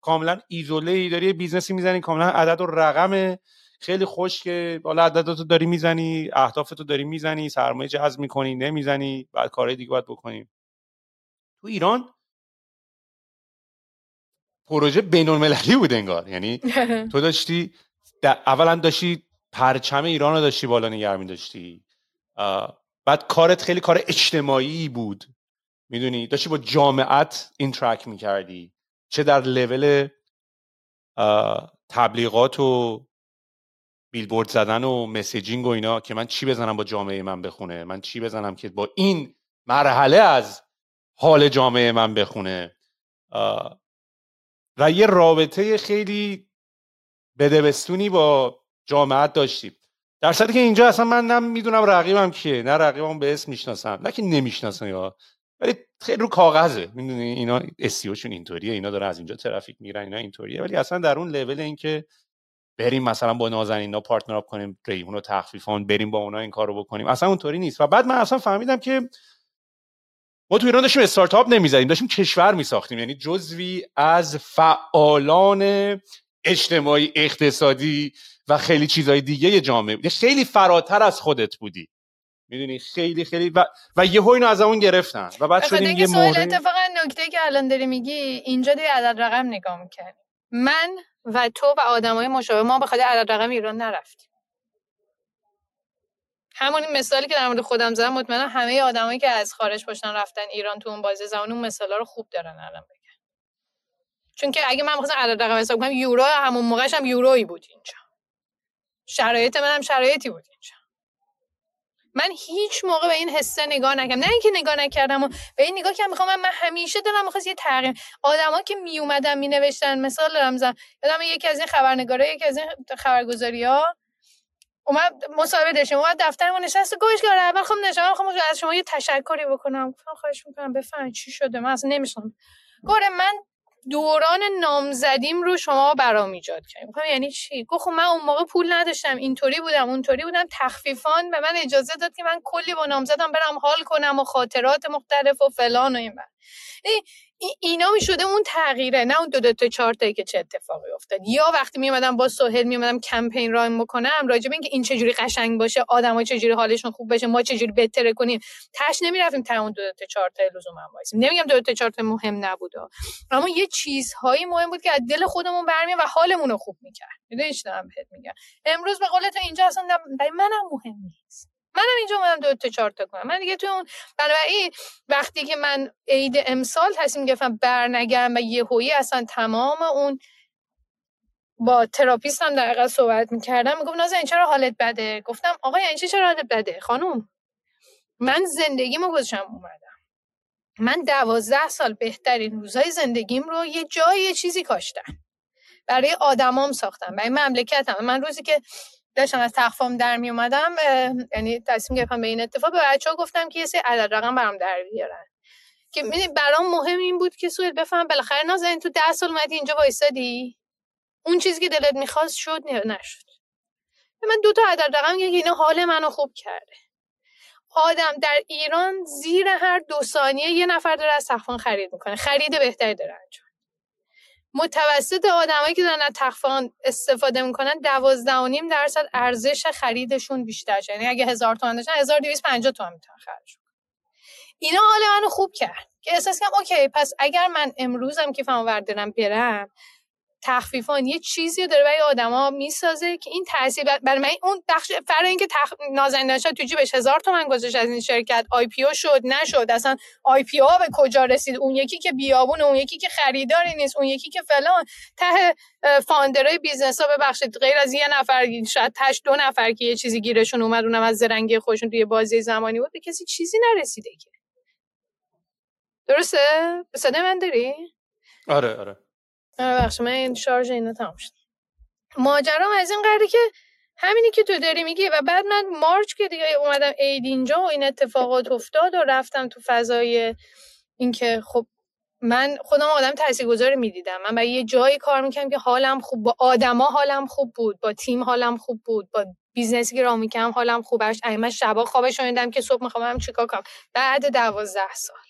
کاملا ایزوله ای داری business ی می‌زنی کاملا عدد و رقم خیلی خوش که حالا عدداتو داری می‌زنی اهدافتو داری می‌زنی سرمایه جذب می‌کنی نمی‌زنی بعد کارهای دیگه باید بکنی. تو ایران پروژه بین المللی بود انگار. یعنی *laughs* تو داشتی اولا داشتی پرچم ایران رو داشتی بالا نگه داشتی بعد کارت خیلی کار اجتماعی بود. می‌دونی؟ داشتی با جامعت interact می‌کردی. چه در لول تبلیغات و بیلبورد زدن و messaging و اینا که من چی بزنم با جامعه من بخونه؟ من چی بزنم که با این مرحله از حال جامعه من بخونه؟ و یه رابطه خیلی بدبستونی با جامعت داشتیم. در صورتی که اینجا اصلا من نه می‌دونم رقیبم کیه. نه رقیبم به اسم می‌شناسم نه که نمی‌شناسم یا. ولی خیلی رو کاغذه. می‌دونی؟ اینا استیوشون اینطوریه. اینا داره از اینجا ترافیک میرن اینا اینطوریه. ولی اصلا در اون لول اینکه بریم مثلا با نازنینا پارتنر اپ کنیم ریحون رو تخفیفان بریم با اونا این کارو بکنیم. اصلا اونطوری نیست. و بعد من اصلا فهمیدم که ما تو ایران داشتیم استارتاپ نمی‌زدیم داشتیم کشور میساختیم. یعنی جزوی از فعالان اجتماعی اقتصادی و خیلی چیزهای دیگه جامعه بودی. خیلی فراتر از خودت بودی. می‌دونی؟ خیلی خیلی. و, و یه اینو از اون گرفتن. و بعد شدیم یه مورد. اتفاقا نکته که الان داری میگی اینجا دی عدد رقم نگاه می‌کنی من و تو و آدمای مشابه ما به خاطر عدد رقم ایران نرفتیم. همون مثالی که در مورد خودم زدم مطمئنا همه آدمایی که از خارج باشن رفتن ایران تو اون بازی زمان اون مثالا رو خوب دارن الان بگن. چون که اگه من می‌خواستم عدد رقم حساب کنم یورو همون موقعش هم یورویی بود اینجا. شرایط من هم شرایطی بود اینجا. من هیچ موقع به این حسه نگاه نکردم. نه اینکه نگاه نکردم و به این نگاه که می‌خوام من, همیشه دارم می‌خواست یه تغییر آدما که می اومدن می نوشتن مثال دارم زن یادم یکی از این خبرنگاره یکی از این خبرگزاری اومد مصاحبه داشتیم اومد دفترمون نشست گوش کرد. اول خب نشم خب از شما یه تشکری بکنم. خواهش می‌کنم بفهم چی شده؟ من اصلا نمیشنم گفت من دوران نامزدیم رو شما برام ایجاد کردیم گفتم یعنی چی؟ گفت خب من اون موقع پول نداشتم اینطوری بودم اونطوری بودم تخفیفان به من اجازه داد که من کلی با نامزدم برم حال کنم و خاطرات مختلف و فلان و این اینا می شده اون تغییره نه اون دو دو تا چهار که چه اتفاقی افتاد. یا وقتی می اومدم با سهیل می اومدم کمپین رایم بکنم راجع اینکه این چجوری قشنگ باشه آدمای چجوری حالشون خوب بشه ما چجوری بهتره کنیم تاش نمی رفتیم تا اون دو تا چهار تا لزوما وایسیم. نمیگم دو, تا چهار تا مهم نبود اما یه چیزهایی مهم بود که از دل خودمون برمیاد و حالمون رو خوب می‌کرد. می‌دونی چی دارم بهت میگم؟ امروز به قول تو اینجا اصلا منم مهم نیست. منم اینجا اومدم دو تا چهار تا کنم. من دیگه تو اون بنابراین وقتی که من عید امسال تصمیم گرفتم برنگردم و یهویی اصلا تمام اون با تراپیست هم در صحبت می‌کردم می‌گفت نازن چرا حالت بده؟ گفتم آقا یعنی چرا حالت بده خانم من زندگیمو گذاشتم اومدم. من دوازده سال بهترین روزهای زندگیم رو یه جای یه چیزی کاشتم. برای آدمام ساختم برای مملکتم. من روزی که داشتم از تخفام در می اومدم یعنی تصمیم گرفتم به این اتفاق به بچه ها گفتم که یه سری عدد رقم برام در بیارن. که برام مهم این بود که سویل بفهم بالاخره نازنین تو ده سال اومدی اینجا وایسادی؟ اون چیزی که دلت می‌خواست شد نشد؟ من دو تا عدد رقم که اینا حال منو خوب کرده. آدم در ایران زیر هر دو ثانیه یه نفر داره از تخفان خرید می‌کنه خرید بهتری داره انجام. متوسط آدمایی که دارن از تخفان استفاده می‌کنن دوازده و نیم درصد ارزش خریدشون بیشتر شد یعنی اگه هزار تومن داشتن 1250 تومن می‌تونن خرج اینا حال منو خوب کرد که احساس کنم اوکی پس اگر من امروزم که فهم وردارم برم تخفیفان. یه چیزی داره برای آدما می‌سازه که این تاثیر برای من اون بخش فر اینکه تخ... نازنین تو جیبش هزار تومن گذاشت از این شرکت. آی پی او شد نشد. اصلا آی پی او به کجا رسید؟ اون یکی که بیابون اون یکی که خریداری نیست اون یکی که فلان. ته فاندرای بیزنس ها ببخشید غیر از یه نفر شاید تش دو نفر که یه چیزی گیرشون اومد اونم از زرنگی خودشون توی بازی زمانی بود به کسی چیزی نرسیده که. درسته؟ صدای من داری؟ آره آره. بخش من این شارژ اینا تمام شد. ماجرام از این قراره که همینی که تو داری میگی و بعد من March که دیگه اومدم عید اینجا و این اتفاقات افتاد و رفتم تو فضای اینکه خب من خودم آدم تاثیرگذار می‌دیدم. من برای یه جایی کار می‌کنم که حالم خوب با آدما حالم خوب بود با تیم حالم خوب بود با businessی که ران می‌کنم حالم خوب من شبا خوابش شدم که صبح می‌خوام چیکار کنم. بعد دوازده سال.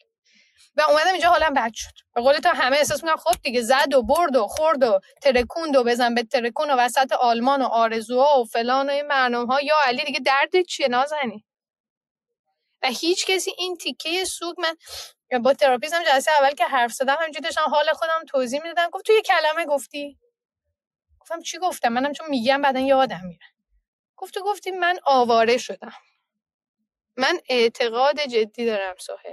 و اومدم اینجا حالم بد شد. به قول تو همه احساس می‌کنم خب دیگه زد و برد و خورد و ترکوند و بزن به ترکون و وسط آلمان و آرزوها و فلان و این برنامه ها یا علی دیگه درد چیه؟ نازنی و هیچ کسی این تیکه سوگ من با تراپیزم جلسه اول که حرف زدم همینجوری داشتم حال خودم توضیح می‌دادم. گفت تو یه کلمه گفتی. گفتم چی گفتم؟ منم چون میگم بعدا یادم میره. گفت تو گفتی من آواره شدم. من اعتقاد جدی دارم سوهل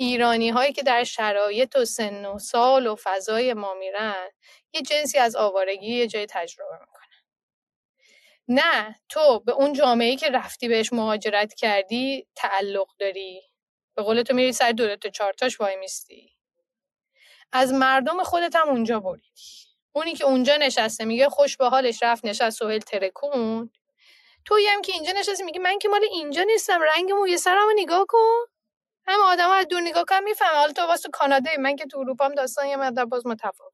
ایرانی هایی که در شرایط و سن و سال و فضای ما میرن یه جنسی از آوارگی یه جای تجربه می‌کنن. نه تو به اون جامعه که رفتی بهش مهاجرت کردی تعلق داری. به قول تو میری سر دو تا چارتاش وای میستی. از مردم خودت هم اونجا بریدی. اونی که اونجا نشسته میگه خوش به حالش رفت نشست سهل ترکون توی هم که اینجا نشسته میگه من که مال اینجا نیستم رنگ موی سرمو نگاه کن. هم آدم از دور نگاه کنم می‌فهمه حالا تو واسه کانادا من که تو اروپا هم داستان یه مقدار باز متفاوت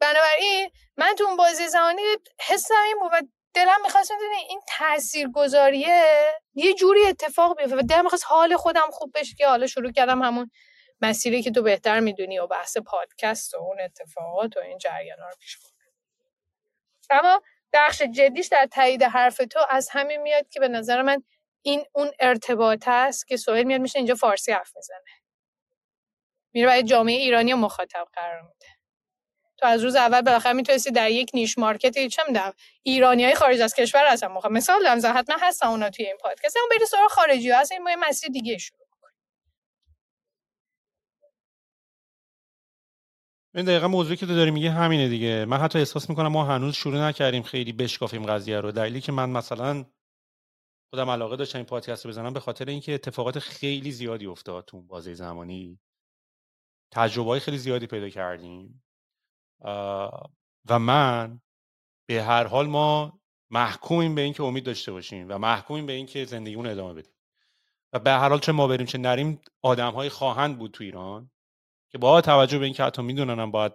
بنابراین من تو اون بازی زمانی حسم این بود و دلم می‌خواست می‌دونی این تاثیرگذاریه یه جوری اتفاق بیفته و دلم می‌خواست حال خودم خوب بشه که حالا شروع کردم همون مسیری که تو بهتر می‌دونی و بحث پادکست و اون اتفاقات و این جریان رو پیش اما بخش جدیش در تایید حرف تو از همین میاد که به نظر من این اون ارتباط است که سوهل میاد میشه اینجا فارسی حرف می‌زنه. میره برای جامعه ایرانی مخاطب قرار میده. تو از روز اول بالاخره می‌تونستی در یک نیش مارکت چه می‌دونم ایرانی های خارج از کشور هستن موقع مثال دارم حتما هستن اونا توی این پادکست. اون بری سراغ خارجی ها. هست این مسیر دیگه شروع این دقیقا موضوعی که تو داری میگه همینه دیگه. من حتی احساس می‌کنم ما هنوز شروع نکردیم خیلی بشکافیم قضیه رو. دلیلی که من مثلا خودم علاقه داشتم این پادکست رو بزنم به خاطر اینکه اتفاقات خیلی زیادی افتاد تو بازی زمانی. تجربه خیلی زیادی پیدا کردیم. و من به هر حال ما محکومیم به اینکه امید داشته باشیم و محکومیم به اینکه زندگیمون ادامه بدیم. و به هر حال چه ما بریم چه نریم آدم های خواهند بود تو ایران که با توجه به اینکه حتی می‌دونن باید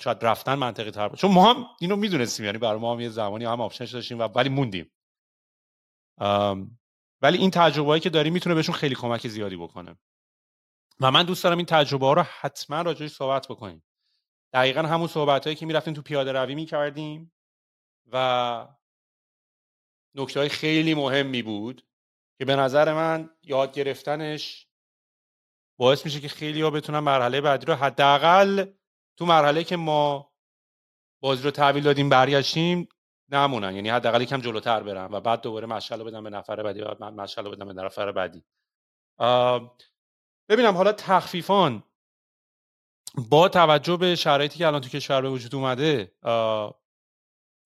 شاید رفتن منطقی تر چون ما هم اینو می‌دونستیم یعنی برای ما هم یه زمانی هم آپشنش داشتیم و ولی موندیم. ولی این تجربه که داریم می‌تونه بهشون خیلی کمک زیادی بکنه. و من دوست دارم این تجربه ها رو حتما راجعش صحبت بکنیم. دقیقا همون صحبت هایی که می‌رفتیم تو پیاده روی می‌کردیم و نکته های خیلی مهمی بود که به نظر من یاد گرفتنش باعث میشه که خیلی ها بتونن مرحله بعدی رو حداقل تو مرحله که ما بازی رو تحویل دادیم برگشتیم نمونن. یعنی حداقل یکم جلوتر برن و بعد دوباره مشغله بدم به نفر بعدی بعد مشغله بدم به نفر بعدی. ببینم حالا تخفیفان. با توجه به شرایطی که الان تو کشور به وجود اومده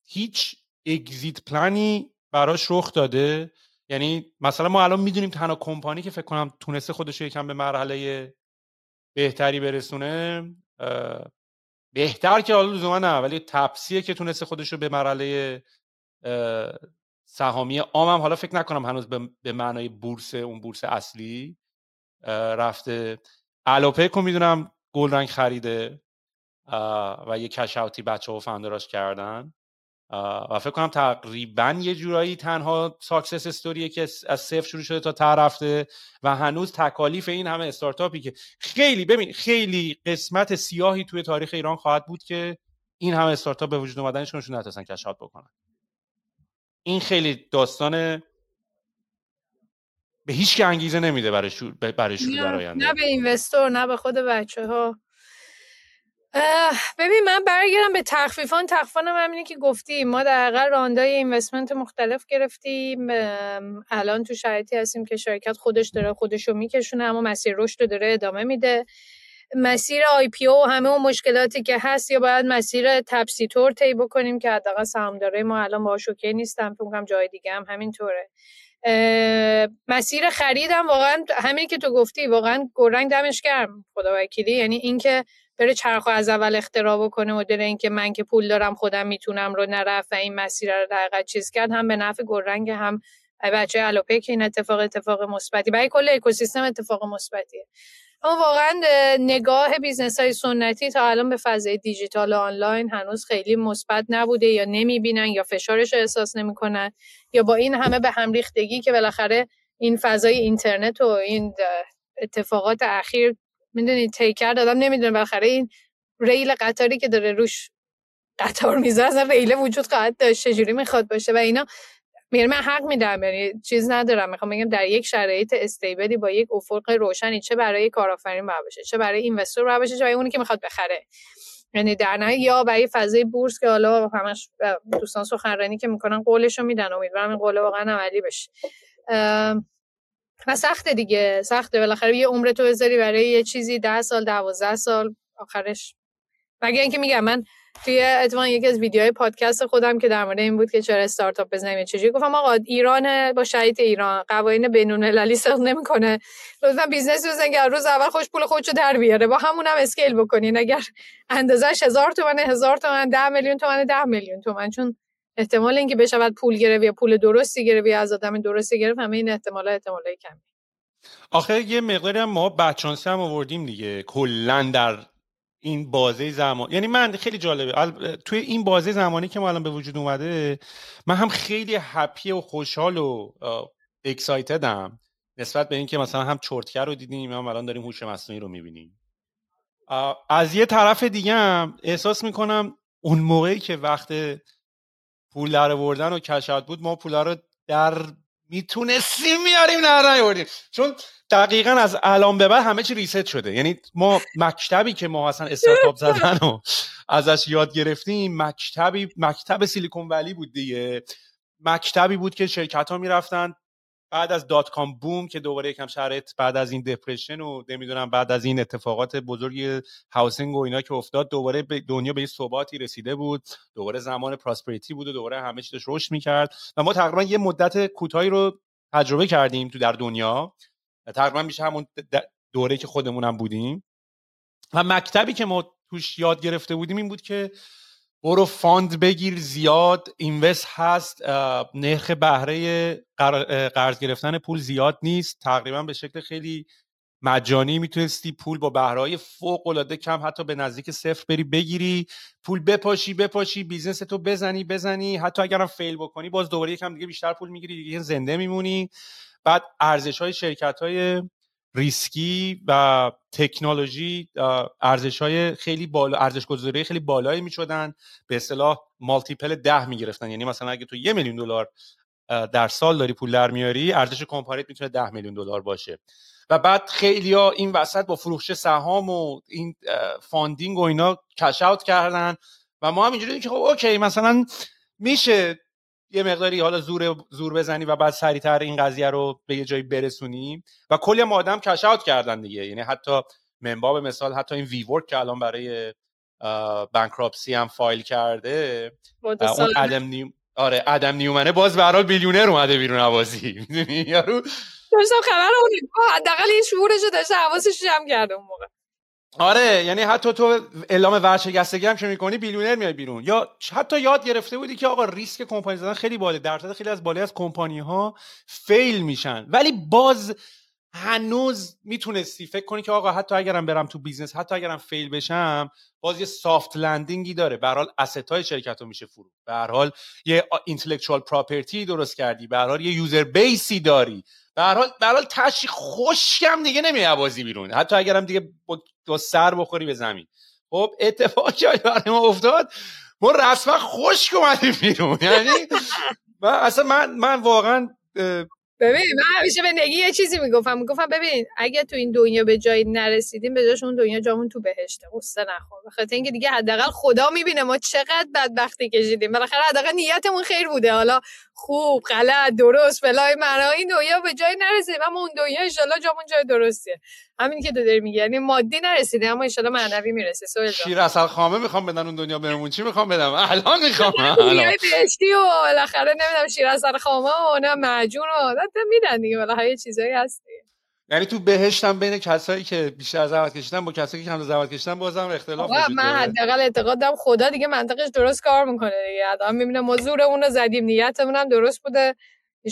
هیچ اگزیت پلانی براش رخ داده؟ یعنی مثلا ما الان می‌دونیم تنها کمپانی که فکر کنم تونسته خودش رو یکم به مرحله بهتری برسونه بهتر که حالا لزوما نه ولی تپسیه که تونسته خودش رو به مرحله سهامی عامم حالا فکر نکنم هنوز به معنای بورس اون بورس اصلی رفته. الوپیکو می‌دونم گل رنگ خریده و یه cash outی بچه ها founderاش کردن. و فکر کنم تقریبا یه جورایی تنها success storyه که از صفر شروع شده تا ته رفته و هنوز تکالیف این همه startupی که خیلی ببین خیلی قسمت سیاهی توی تاریخ ایران خواهد بود که این همه استارتاپ به وجود اومدنشون نتونستن cash out بکنن. این خیلی داستان به هیچ که انگیزه نمیده برای شروع برای شروع در آینده. نه به investor نه به خود بچه ها ببین من برگردم به تخفیفان. تخفیفان هم همینه که گفتی ما در roundای investment مختلف گرفتیم. الان تو شرایطی هستیم که شرکت خودش داره خودش رو میکشونه اما مسیر رشد رو داره ادامه میده. مسیر IPO همه اون مشکلاتی که هست یا باید مسیر تپسی رو طی بکنیم که حداقل سهامدارای ما الان باهاش okay نیستن. فکر کنم جای دیگه هم همینطوره. مسیر خریدم واقعا همین که تو گفتی واقعا گلرنگ دمش گرم. خدا وکیلی یعنی اینکه بره چرخو از اول اختراع بکنه مدل اینکه من که پول دارم خودم می‌تونم رو نرفت و این مسیر رو دقیقا چیز کرد هم به نفع گلرنگ هم بچه الوپیک که این اتفاق اتفاق مثبتی برای کل اکوسیستم اتفاق مثبتیه. اما واقعا نگاه business های سنتی تا الان به فضای دیجیتال و آنلاین هنوز خیلی مثبت نبوده یا نمی‌بینن یا فشارش رو احساس نمی‌کنن یا با این همه به هم ریختگی که بالاخره این فضای اینترنت و این اتفاقات اخیر می‌دونید تیکر دادم نمی‌دونه بالاخره این ریل قطاری که داره روش قطار می‌ذاره اصلا ریل وجود خواهد داشت چجوری می‌خواد باشه و اینا. میگم من حق میدم یعنی چیز ندارم می‌خوام بگم در یک شرایط استیبلی با یک افق روشنی چه برای کارآفرین باید باشه چه برای اینوستور باید باشه چه برای اونی که می‌خواد بخره. یعنی در نهایت یا برای فضای بورس که حالا همش دوستان سخنرانی که می‌کنن قولشو میدن امیدوارم این قول واقعا عملی بشه. و سخته دیگه سخته. بالاخره یه عمر تو بذاری برای یه چیزی ده سال دوازده سال آخرش. مگه اینکه میگم من توی اتفاقا یکی از ویدیوهای پادکست خودم که در مورد این بود که چرا استارتاپ بزنیم چجوری گفتم آقا ایران با شرایط ایران قوانین بین المللی سخت نمی‌کنه. لطفا business بزنین که روز اول خودش پول خودشو در بیاره. با همون هم scale بکنین. اگر اندازش هزار تومن هزار تومن ده میلیون تومن ده میلیون تومن. چون احتمال اینکه بشود پول گرفت یا پول درستی گرفت یا از آدم درستی گرفت همه این احتمال احتمالای کمی. آخه یه مقداری هم ما بچانسی هم آوردیم دیگه. کلا در این بازه زمان یعنی من خیلی جالبه. توی این بازه زمانی که ما الان به وجود اومده من هم خیلی هپی و خوشحال و اکسایتدم نسبت به اینکه مثلا هم چرتکر رو دیدیم هم الان داریم هوش مصنوعی رو می‌بینیم. از یه طرف دیگه هم احساس می‌کنم اون موقعی که وقت پول در آوردن و cash out بود ما پول رو در می‌تونستیم میاریم نه نیاوردیم. چون دقیقا از الان به بعد همه چی reset شده. یعنی ما مکتبی که ما اصلا استارتاپ زدن و ازش یاد گرفتیم مکتبی مکتب سیلیکون ولی بود دیگه. مکتبی بود که شرکت ها می‌رفتن. بعد از dot-com boom که دوباره یکم شرایط بعد از این depression و نمی‌دونم بعد از این اتفاقات بزرگ housing و اینا که افتاد دوباره دنیا به یه ثباتی رسیده بود. دوباره زمان prosperity بود و دوباره همه چیزش رشد می‌کرد. و ما تقریبا یه مدت کوتاهی رو تجربه کردیم تو در دنیا. تقریبا میشه همون دوره که خودمونم بودیم. و مکتبی که ما توش یاد گرفته بودیم این بود که برو fund بگیر زیاد invest هست نرخ بهره قرض گرفتن پول زیاد نیست. تقریبا به شکل خیلی مجانی می‌تونستی پول با بهرهای فوق العاده کم حتی به نزدیک صفر بری بگیری. پول بپاشی بپاشی business تو بزنی بزنی. حتی اگرم fail بکنی باز دوباره یکم دیگه بیشتر پول می‌گیری دیگه زنده میمونی. بعد ارزش های شرکت های ریسکی و تکنولوژی ارزش های خیلی بالا ارزش گذاری خیلی بالایی می‌شدن. به اصطلاح multiple ده می‌گرفتن. یعنی مثلا اگه تو یه میلیون دلار در سال داری پول در میاری ارزش companyت می‌تونه ده میلیون دلار باشه. و بعد خیلی ها این وسط با فروش سهام و این funding و اینا cash out کردن. و ما هم اینجوری که خب okay مثلا میشه یه مقداری حالا زور زور بزنی و بعد سریعتر این قضیه رو به یه جایی برسونیم و کلی هم آدم cash out کردن دیگه. یعنی حتی من باب مثال حتی این WeWork که الان برای bankruptcy هم فایل کرده اون آدام نیو آره آدام نیومنه باز یه billionaire اومده بیرون نوازی *laughs* می‌دونی؟ یارو؟ داشتم خبر اون حداقل این شعورشو داشته حواسش جمع کرده اون موقع. آره یعنی حتی تو اعلام ورشکستگی هم که می‌کنی billionaire میای بیرون. یا حتی یاد گرفته بودی که آقا ریسک کمپانی زدن خیلی بالائه. درصد خیلی از بالای از کمپانی ها fail میشن. ولی باز هنوز می‌تونستی فکر کنی که آقا حتی اگرم برم تو business حتی اگرم fail بشم باز یه soft landing ی داره. به حال asset های شرکت رو میشه فروخت. به حال یه intellectual property درست کردی. به حال یه user base ی داری. به هر حال به حال تشی خوشم دیگه نمیای بازی بیرون. حتی اگرم دیگه سر بخوری به زمین. خب اتفاقی برای ما افتاد ما رسما خوش اومدیم بیرون. یعنی من اصلا من من واقعا ببین من همیشه به نگی یه چیزی می‌گفتم. می‌گفتم ببین اگه تو این دنیا به جایی نرسیدیم به جاش اون دنیا جامون تو بهشته. قصه نخور. بخاطر اینکه دیگه حداقل خدا می‌بینه ما چقدر بدبختی کشیدیم. بالاخره حداقل نیتمون خیر بوده. حالا خوب غلط درست بلای مرا این دنیا به جای نرسید. اما اون دنیا انشالله جامون جای درستیه. همین که تو داری میگی یعنی مادی نرسیده اما انشالله معنوی می‌رسه. سوال شیر اصل خامه می‌خوام بدن اون دنیا بهمون. چی می‌خوام بدم؟ الان می‌خوام. الان. بهشتی و بالاخره نمی‌دونم شیر اصل خامه و نه معجون و میدن دیگه بالاخره چیزایی هست یعنی تو بهشتم بین کسایی که بیشتر زحمت کشیدن با کسایی که کم زحمت کشیدن بازم اختلاف وجود من حداقل اعتقاد دارم خدا دیگه منطقش درست کار می‌کنه دیگه. آدم می‌بینه ما زورمون رو زدیم نیتمون هم درست بوده.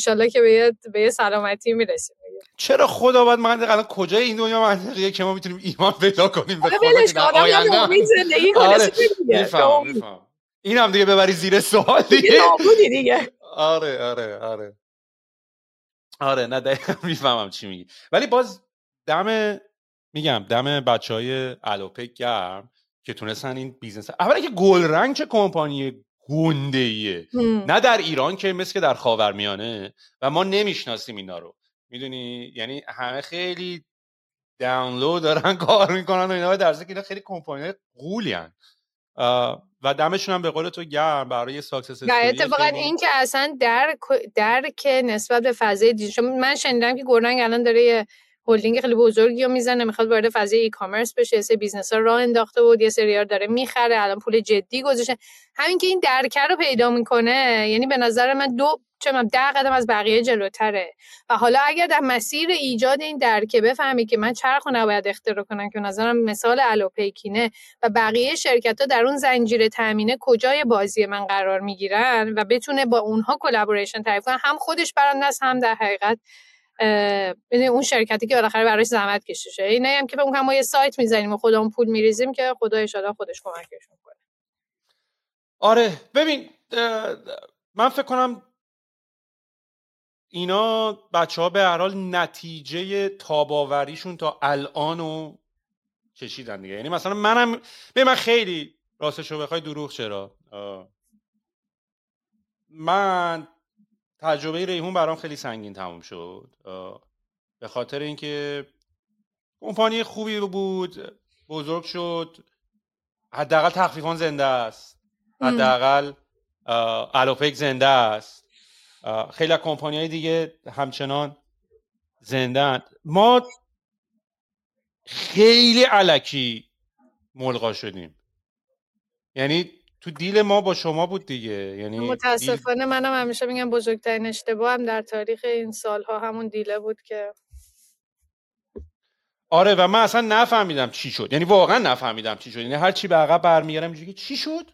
ان که به یه به یه سلامتی می‌رسیم چرا خدا باید من الان کجای این دنیا منطقیه که ما می‌تونیم ایمان پیدا کنیم به خدا آینده. زندگی *laughs* آره. این هم دیگه ببری زیر سوال دیگه. *laughs* آره آره آره. آره نه دقیقا *laughs* می‌فهمم چی میگی. ولی باز دم میگم دم بچه های الوپیک گرم که تونستن این business اولا که گلرنگ چه کمپانی گنده ایه نه در ایران که مثل که در خاورمیانه و ما نمی‌شناسیم اینا رو. می‌دونی؟ یعنی همه خیلی down low دارن *laughs* کار می‌کنن و اینا در که اینا خیلی کمپانی غولی هن. و دمشون هم به قول تو گرم برای success و اتفاقا این که اصلا در در که نسبت به فضای دیجیتال من شنیدم که گلرنگ الان داره یه هلدینگ خیلی بزرگی رو می‌زنه می‌خواد وارد فضای e-commerce بشه یه سری business ها راه انداخته بود یه سری داره می‌خره الان پول جدی گذاشته. همین که این درکه رو پیدا می‌کنه یعنی به نظر من دو چه ده قدم از بقیه جلوتره. و حالا اگر در مسیر ایجاد این درکه بفهمی که من چرخ نباید اختراع کنم که نظرم مثال الوپیکینه و بقیه شرکت ها در اون زنجیره تامینه کجای بازی من قرار می‌گیرن و بتونه با اونها collaboration تعریف کنه. هم خودش برنده است هم در حقیقت اون شرکتی که بالاخره براش زحمت کشیده اینه هم که هم ما یه سایت می‌زنیم و خودمون پول میریزیم که خدا ان خودش کمکش می‌کنه آره ببین من فکر کنم اینا بچه ها به هر حال نتیجه تاباوریشون تا الان رو کشیدن دیگه. یعنی مثلا منم به من خیلی راستشو بخوای دروغ چرا؟ من تجربه ریحون برام خیلی سنگین تموم شد. به خاطر اینکه کمپانی خوبی بود بزرگ شد. حداقل تخفیفان زنده است. حداقل الوپک زنده است. خیلی از کمپانی های دیگه همچنان زندن. ما خیلی علکی ملغا شدیم. یعنی تو دیل ما با شما بود دیگه. یعنی متاسفانه دیل... منم همیشه میگم بزرگترین اشتباه هم در تاریخ این سالها همون دیله بود که آره و من اصلا نفهمیدم چی شد. یعنی واقعا نفهمیدم چی شد. یعنی هر چی به عقب برمیگردم چی شد؟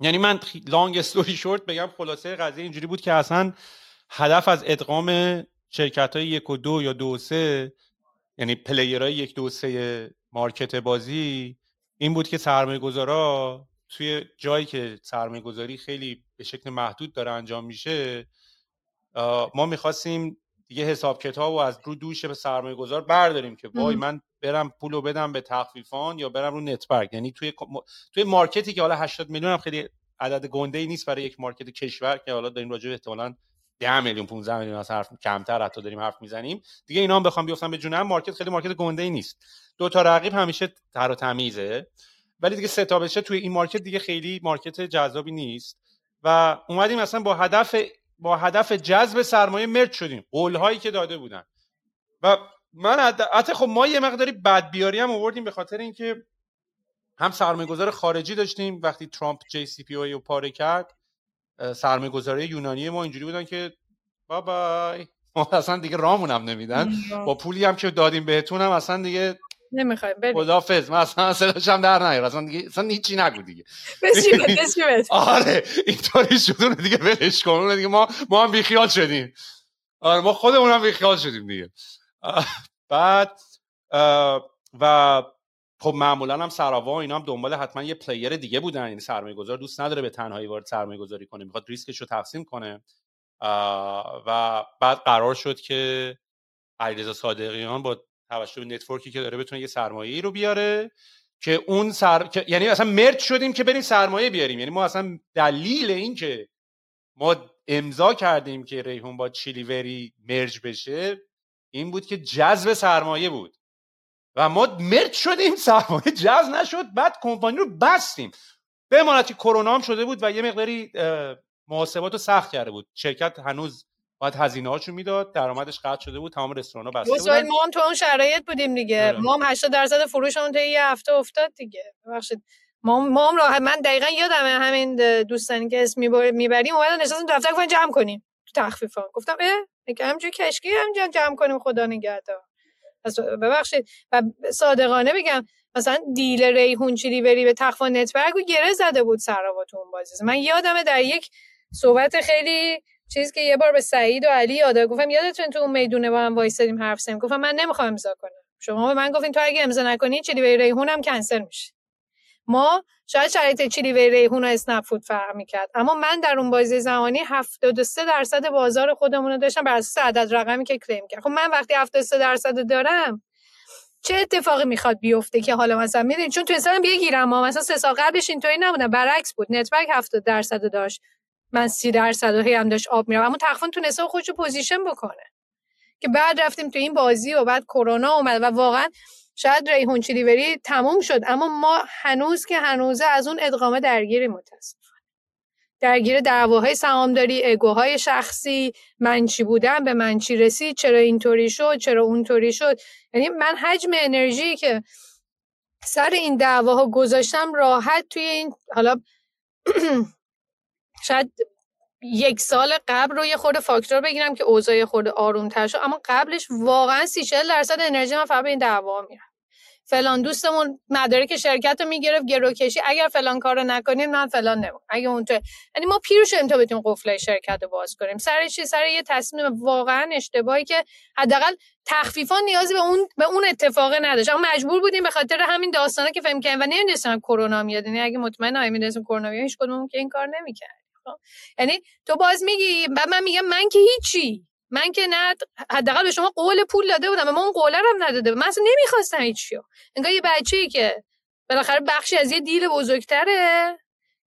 یعنی من لانگ استوری شورت بگم خلاصه قضیه اینجوری بود که اصلا هدف از ادغام شرکت های یک و دو یا دو سه یعنی پلیرهای یک دو سه مارکت بازی این بود که سرمایه گذارا توی جایی که سرمایه گذاری خیلی به شکل محدود داره انجام میشه ما می‌خواستیم دیگه حساب کتاب و از رو دوش به سرمایه گذار برداریم که وای من برم پولو بدم به تخفیفان یا برم رو نت‌برگ یعنی توی توی market ی که حالا 80 میلیون هم خیلی عدد گنده ای نیست برای یک market کشور که حالا داریم راجع به احتمالاً 10 میلیون 15 میلیون از حرف کمتر حتی داریم حرف می‌زنیم. دیگه اینا هم بخوام بیافتن به جونم market خیلی market گنده ای نیست. دو تا رقیب همیشه تر و تمیزه. ولی دیگه سه بشه توی این market دیگه خیلی market جذابی نیست. و اومدیم مثلا با هدف با هدف جذب سرمایه مرد شدیم. قول هایی که داده بودن. و من حتی خب ما یه مقداری بدبیاری هم آوردیم به خاطر اینکه هم سرمایه گذار خارجی داشتیم. وقتی ترامپ جی سی پی رو پاره کرد سرمایه گذاره یونانی ما اینجوری بودن که بابای ما اصلا دیگه رامون هم نمیدن. با پولی هم که دادیم بهتون هم اصلا دیگه نمی‌خوایم. خدافظ من اصلا صداش هم در نیار. اصلا دیگه اصلا هیچی نگو دیگه. آره اینطوری شد. دیگه ولش کن. دیگه ما ما هم بیخیال شدیم. آره ما خودمون هم بیخیال شدیم دیگه. *laughs* بعد و خب معمولا هم سراوا اینا هم دنبال حتما یه player دیگه بودن. یعنی سرمایه گذار دوست نداره به تنهایی وارد سرمایه گذاری کنه. می‌خواد ریسکش رو تقسیم کنه. و بعد قرار شد که علیرضا صادقیان با توجه به network ی که داره بتونه یه سرمایه رو بیاره که اون سر... یعنی اصلا مرد شدیم که بریم سرمایه بیاریم. یعنی ما اصلا دلیل این که ما امضا کردیم که ریحون با چیلیوری مرج بشه این بود که جذب سرمایه بود. و ما مرد شدیم *laughs* سرمایه جذب نشد بعد کمپانی رو بستیم. به امانتی کرونا هم شده بود و یه مقداری محاسبات رو سخت کرده بود. شرکت هنوز باید هزینه هاشو می‌داد درآمدش قطع شده بود تمام رستوران ها بسته بودن. ما هم تو اون شرایط بودیم دیگه. آره. ما هم 80 درصد فروشمون تا یه هفته افتاد دیگه. ببخشید. ما ما هم راه من دقیقا یادمه همین دوستانی که اسم می‌بریم اومدن نشستن تو دفتر گفتن جمع کنیم تو تخفیفا گفتم اه؟ میگه همینجوری کشکی هم جمع کنیم خدا نگهدار. ببخشید. و صادقانه بگم مثلا deal ریحون چیلیوری به تخفیفان نت‌برگ رو گره زده بود سراوا تو اون بازی. من یادمه در یک صحبت خیلی چیزی که یه بار به سعید و علی یاد گفتم یادتون تو اون میدونه با هم وایسادیم حرف زدیم. گفتم من نمی‌خوام امضا کنم. شما به من گفتین تو اگه امضا نکنی چیلی ریحون هم کنسل میشه. ما شاید شرایط چیلی و ریحون و اسنپ فود فرق می‌کرد. اما من در اون بازی زمانی 73 درصد بازار خودمون رو داشتم بر اساس عدد رقمی که claim کرد خب من وقتی 73 درصد دارم چه اتفاقی می‌خواد بیفته که حالا مثلا می‌دونید چون تو اسلام بگیرم ما مثلا سه سال قبلش اینطوری نبودن. برعکس بود. نت‌برگ 70 درصد داشت. من 30 درصد هم داشت آب میرم اما تقریبا تونسته خودشو position بکنه. که بعد رفتیم تو این بازی و بعد کرونا اومد و واقعا شاید ریحون چیلیوری تموم شد اما ما هنوز که هنوزه از اون ادغامه درگیری متاسفانه. درگیر دعواهای سهامداری ego های شخصی من چی بودم به من چی رسید چرا اینطوری شد چرا اونطوری شد. یعنی من حجم انرژی که سر این دعواها گذاشتم راحت توی این حالا *clears throat* شاید یک سال قبل رو یه خورده فاکتور بگیرم که اوضاع خورده آروم تر شد اما قبلش واقعا سی درصد انرژی من فقط به این دعوا میره فلان دوستمون مدارک شرکت رو می‌گرفت گروکشی اگر فلان کارو نکنیم من فلان نمون. اگه اون تو یعنی ما پیر شدیم تا بتونیم قفل شرکت رو باز کنیم. سر چی؟ سر یه تصمیم واقعا اشتباهی که حداقل تخفیفا نیازی به اون به اون اتفاق نداشت. اما مجبور بودیم به خاطر همین داستانا که فهم کردیم و نمی‌دونستم کرونا میاد یعنی اگه مطمئن نمی‌دونستم کرونا میاد هیچ کدوم که این کار نمی‌کرد خب؟ یعنی تو باز میگی بعد من میگم من که هیچی. من که نه حداقل به شما قول پول داده بودم ما اون قول رو هم نداده من اصلا نمی‌خواستم هیچیو. انگار یه بچه‌ای که بالاخره بخشی از یه دیل بزرگتره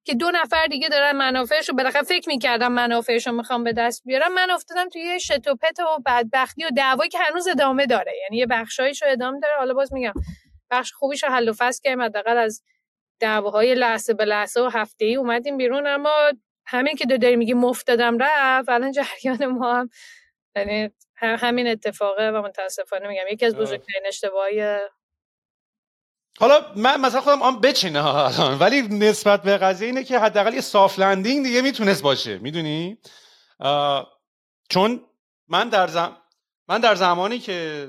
که دو نفر دیگه دارن منافعش رو بالاخره فکر می‌کردم منافعش رو می‌خوام به دست بیارم. من افتادم توی یه شتوپت و بدبختی و دعوایی که هنوز ادامه داره. یعنی یه بخشایش رو ادامه داره. حالا باز میگم بخش خوبیش رو حل و فصل کردیم. حداقل از دعواهای لحظه به لحظه و هفته ای اومدیم بیرون. اما همین که دو داری میگی مفت دادم رفت الان جریان ما هم یعنی همین اتفاقه و متاسفانه میگم. یکی از بزرگترین اشتباهی حالا من مثلا خودم آن بچینه الان. ولی نسبت به قضیه اینه که حداقل یه سافت لندینگ دیگه می‌تونست باشه. می‌دونی؟ چون من در زم... من در زمانی که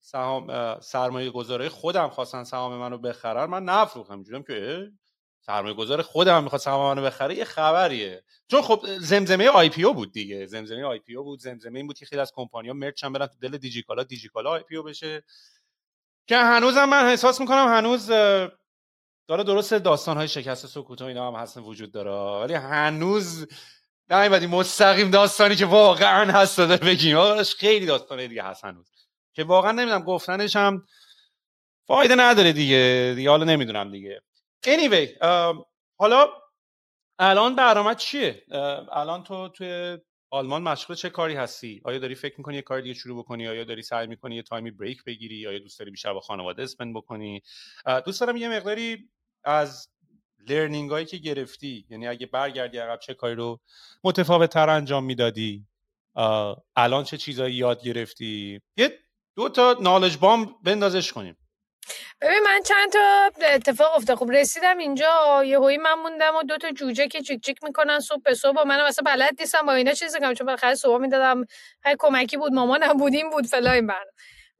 سهام سرمایه گذاره خودم خواستن سهام منو بخرن من نفروختم. اینجوریم که سرمایه گذار خودم می‌خواد سهام منو بخره یه خبریه. چون خب زمزمه IPO بود دیگه. زمزمه IPO بود. زمزمه این بود که خیلی از کمپانی‌ها merge هم برن تو دل دیجیکالا دیجیکالا IPO بشه. که هنوزم من احساس می‌کنم هنوز داره درست داستان های شکست سکوت و اینا هم هستن وجود داره. ولی هنوز نیومدی مستقیم داستانی که واقعا هست داره بگیم. خیلی داستان دیگه هست هنوز. که واقعا نمی‌دونم گفتنش هم فایده نداره دیگه. دیگه حالا نمی‌دونم دیگه. Anyway حالا الان برنامه چیه؟ الان تو توی آلمان مشغول چه کاری هستی؟ آیا داری فکر می‌کنی یه کار دیگه شروع بکنی؟ آیا داری سعی می‌کنی یه تایمی break بگیری؟ آیا دوست داری بیشتر با خانواده spend بکنی؟ دوست دارم یه مقداری از learning هایی که گرفتی یعنی اگه برگردی عقب چه کاری رو متفاوت تر انجام می‌دادی؟ الان چه چیزایی یاد گرفتی؟ یه دو تا نالج بام بندازش کنیم. ببین من چند تا اتفاق افتاد. خب رسیدم اینجا یه هوی من موندم و دو تا جوجه که چیک چیک می‌کنن صبح به صبح و منم مثلا بلد نیستم با اینا چیزی کنم چون بالاخره صبح می‌دادم هر کمکی بود مامانم بودیم بود فلان برنامه.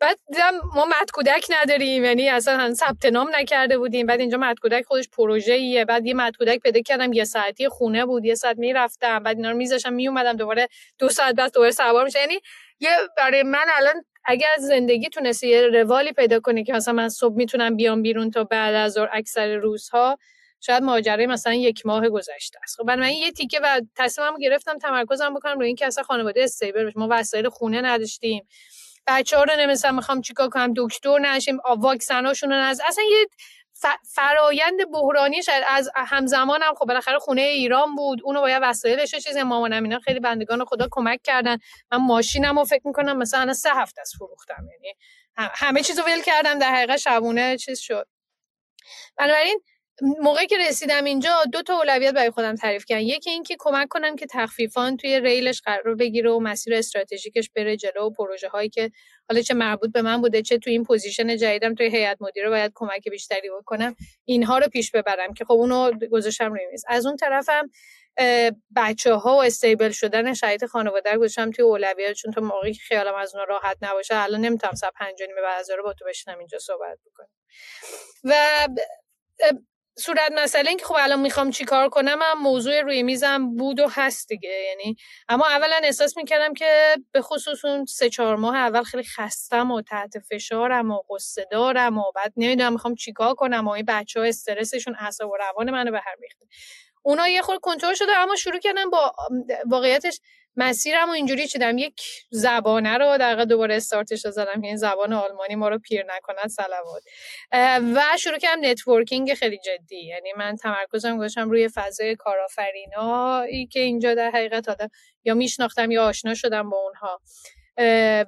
بعد دیدم ما مد کودک نداریم یعنی اصلا ثبت نام نکرده بودیم. بعد اینجا مد کودک خودش پروژه ایه بعد یه مد کودک پیدا کردم یه ساعتی خونه بود یه ساعت می‌رفتم. بعد اینا رو میذاشم میومدم دوباره دو ساعت بعد دوباره سوار میشه یعنی یه برای من الان اگر زندگی تونستی یه روالی پیدا کنی که مثلا من صبح می‌تونم بیام بیرون تا بعد از ظهر اکثر روزها شاید ماجرای مثلا یک ماه گذشته است. خب من یه تیکه و تصمیمم گرفتم تمرکزم بکنم روی اینکه اصلا خانواده استیبل بشه ما وسایل خونه نداشتیم. بچه ها رو نمیستم می‌خوام چیکار کنم دکتر نشیم واکسناشون رو نز اصلا یه فرایند بحرانی شاید از همزمان هم خب بالاخره خونه ایران بود. اونو باید وسایلش چیزی مامانم اینا خیلی بندگان خدا کمک کردن. من ماشینم رو فکر می‌کنم مثلا سه هفته ازه فروختم. یعنی همه چیزو ول کردم. در حقیقت شبونه چیز شد. بنابراین موقعی که رسیدم اینجا دو تا اولویت برای خودم تعریف کردم یکی اینکه کمک کنم که تخفیفان توی ریلش قرار بگیره و مسیر استراتژیکش بره جلو و پروژه هایی که حالا چه مربوط به من بوده چه توی این position جدیدم توی هیئت مدیره باید کمک بیشتری بکنم. اینها رو پیش ببرم که خب اونو گذاشتم روی میز. از اون طرفم بچه ها و استیبل شدن شرایط خانواده رو گذاشتم توی اولویت چون تو موقعی خیالم از اون راحت نباشه الان نمی‌تونم ساعت 5 نیمه بعد رو با تو بشینم اینجا صحبت بکنم. و صورت مسئله این که خب الان می‌خوام چیکار کنم هم موضوع روی میزم بود و هست دیگه یعنی اما اولا احساس می‌کردم که به خصوص اون سه چهار ماه اول خیلی خستم و تحت فشارم و قصه دارم و بعد نمی‌دونم می‌خوام چیکار کنم و این بچه ها استرسشون اعصاب و روان منو به هم ریخته. اونا یه خورده کنترل شده اما شروع کردم با واقعیتش مسیرم و اینجوری چیدم. یک زبانه رو در دوباره استارتش رو زدم. این زبان آلمانی ما رو پیر نکند صلوات و شروع کردم networking خیلی جدی. یعنی من تمرکزم گذاشتم روی فضای کارآفرینایی که اینجا در حقیقت آدم یا میشناختم یا آشنا شدم با اونها.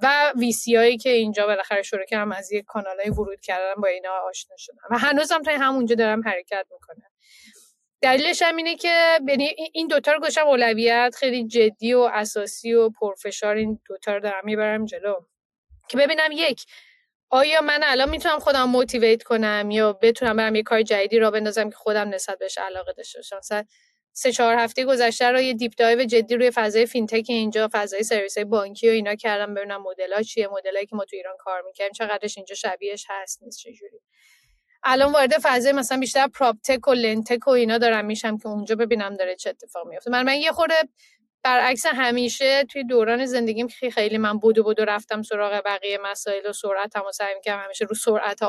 و VC هایی که اینجا بالاخره شروع کردم از یک کانال های ورود کردم با اینا آشنا شدم. و هنوزم تا همونجا دارم حرکت می‌کنم. دلیلش هم اینه که یعنی این دوتا رو گذاشتم اولویت خیلی جدی و اساسی و پرفشار این دوتا رو دارم می‌برم جلو. که ببینم یک آیا من الان می‌تونم خودم motivate کنم یا بتونم برم یه کار جدیدی راه بندازم که خودم نسبت بهش علاقه داشته باشم؟ سه چهار هفته گذشته رو یه deep dive جدی روی فضای fintech اینجا فضای سرویس بانکی و اینا کردم ببینم مدل چیه مدلایی که ما تو ایران کار می‌کنیم چقدرش اینجا شبیهش هست نیست چجوری؟ الان وارد فضای مثلا بیشتر proptech و lendtech و اینا دارم میشم که اونجا ببینم داره چه اتفاق میفته. من من یه خورده برعکس همیشه توی دوران زندگیم که خیلی من بدو بدو رفتم سراغ بقیه مسائل و سرعت هم سعی می‌کنم همیشه رو سرعت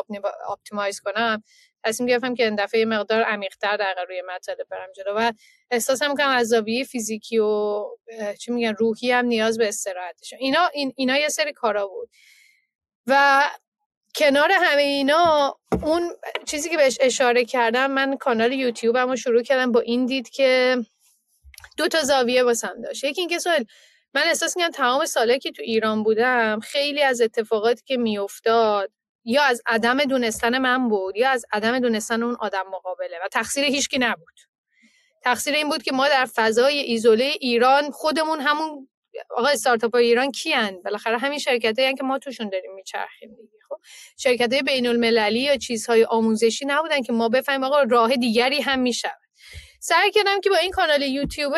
optimize کنم. تصمیم گرفتم که این دفعه مقدار عمیق‌تر در روی مطلب برم جلو و احساسم کنم از فیزیکی و چی میگن روحی هم نیاز به استراحتش اینا این اینا یه سری کارا بود. و کنار همه اینا اون چیزی که بهش اشاره کردم من کانال یوتیوبم رو شروع کردم با این دید که دو تا زاویه واسم داشت. یکی اینکه سوال من احساس می‌کنم تمام ساله که تو ایران بودم خیلی از اتفاقاتی که میافتاد یا از عدم دونستن من بود یا از عدم دونستن اون آدم مقابله و تقصیر هیچکی نبود. تقصیر این بود که ما در فضای ایزوله ایران خودمون همون آقا استارتاپ ایران کیان بالاخره همین شرکت که ما توشون داریم میچرخیم خب شرکت های بین المللی یا چیزهای آموزشی نبودن که ما بفهمیم آقا راه دیگری هم می‌شود. سعی کردم که با این کانال یوتیوب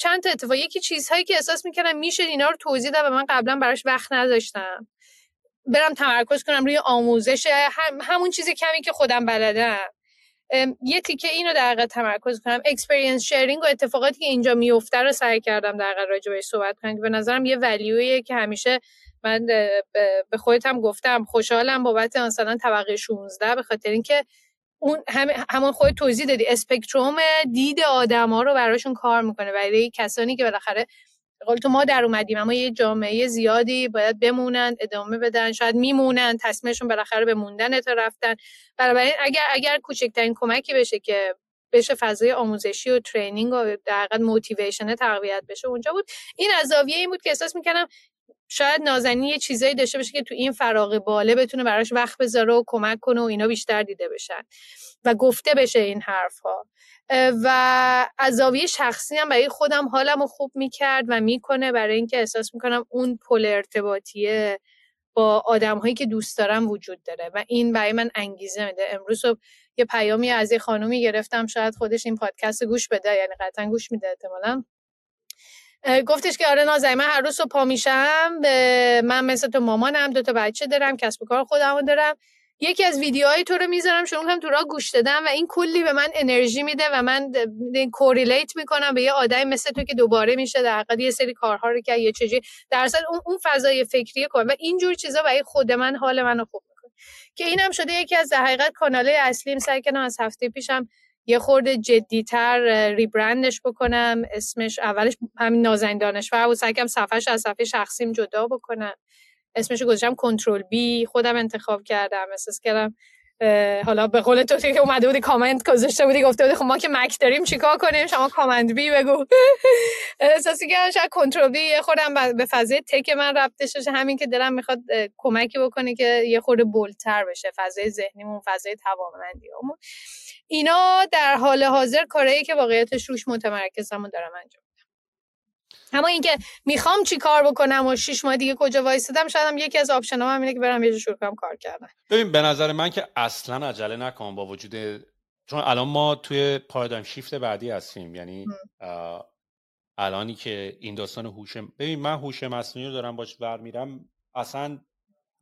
چند تا اتفاق یکی چیزهایی که احساس می‌کردم میشه اینا رو توضیح دادم و من قبلا براش وقت نداشتم. برم تمرکز کنم روی آموزش همون چیز کمی که خودم بلدم. یه تیکه اینو در تمرکز کنم. experience sharing و اتفاقاتی که اینجا میفته رو سعی کردم در واقع راجع بهش صحبت کنم که به نظرم یه ولیویه که همیشه من به خودتم گفتم خوشحالم بابت مثلا طبقه 16 به خاطر اینکه اون هم همون خود توضیح دادی اسپکتروم دید آدما رو براشون کار می‌کنه. برای کسانی که بالاخره قول تو ما در اومدیم اما یه جامعه زیادی باید بمونن ادامه بدن شاید میمونن تصمیمشون بالاخره به موندن تا رفتن. بنابراین اگر اگر کوچکترین کمکی بشه که بشه فضای آموزشی و ترینینگ و در موتیویشن تقویت بشه اونجا بود. این از زاویه این بود که احساس می‌کنم شاید نازنین یه چیزایی داشته باشه که تو این فراغ باله بتونه براش وقت بذاره و کمک کنه و اینا بیشتر دیده بشن و گفته بشه این حرف ها و از شخصی هم برای خودم حالم رو خوب می‌کرد و می‌کنه برای اینکه احساس می‌کنم اون پل ارتباطیه با آدم هایی که دوست دارم وجود داره و این برای من انگیزه میده. امروز صبح یه پیامی از یه خانومی گرفتم شاید خودش این پادکست گوش بده یعنی قطعا گوش میده احتمالا. گفتش که آره نازنین من هر روز صبح پا میشم من مثل تو مامانم دو تا بچه دارم کسب و کار خودمو دارم. یکی از ویدیوهای تو رو می‌ذارم شروع کنم تو را گوش دادم و این کلی به من انرژی میده و من کوریلیت می‌کنم به یه آدمی مثل تو که دوباره میشه در حقیقت یه سری کارها رو که یه چیزی. در اون اون فضای فکری کن و اینجور چیزا برای خود من حال منو خوب می‌کنه. که اینم شده یکی از در حقیقت کانالای اصلیم سعی کنم از هفته پیشم یه خورده جدیتر ریبرندش بکنم. اسمش اولش همین نازنین دانشور بود. سعی صفحش از صفحه شخصیم جدا بکنم. اسمش گذاشتم کنترل بی. خودم انتخاب کردم. احساس کردم حالا به قول تو که اومده بودی کامنت گذاشته بودی گفته بودی خب ما که مک داریم چیکار کنیم؟ شما کامنت بی بگو. *laughs* احساسی کردم شاید کنترل بی. خودم به فضای تک من ربطش بشه همین که دلم می‌خواد کمکی بکنه که یه خورده بولتر بشه. فضای ذهنیمون فضای توانمندیمون اینا در حال حاضر کاری که واقعیتش روش متمرکزم و دارم انجام اما اینکه می‌خوام چی کار بکنم و شش ماه دیگه کجا وایسادم شاید هم یکی از option هم اینه که برم یه شروع کنم کار کردن. ببین به نظر من که اصلا عجله نکن با وجود چون الان ما توی paradigm shift بعدی هستیم یعنی الانی که این داستان هوش ببین من هوش مصنوعی رو دارم باش ور میرم اصلا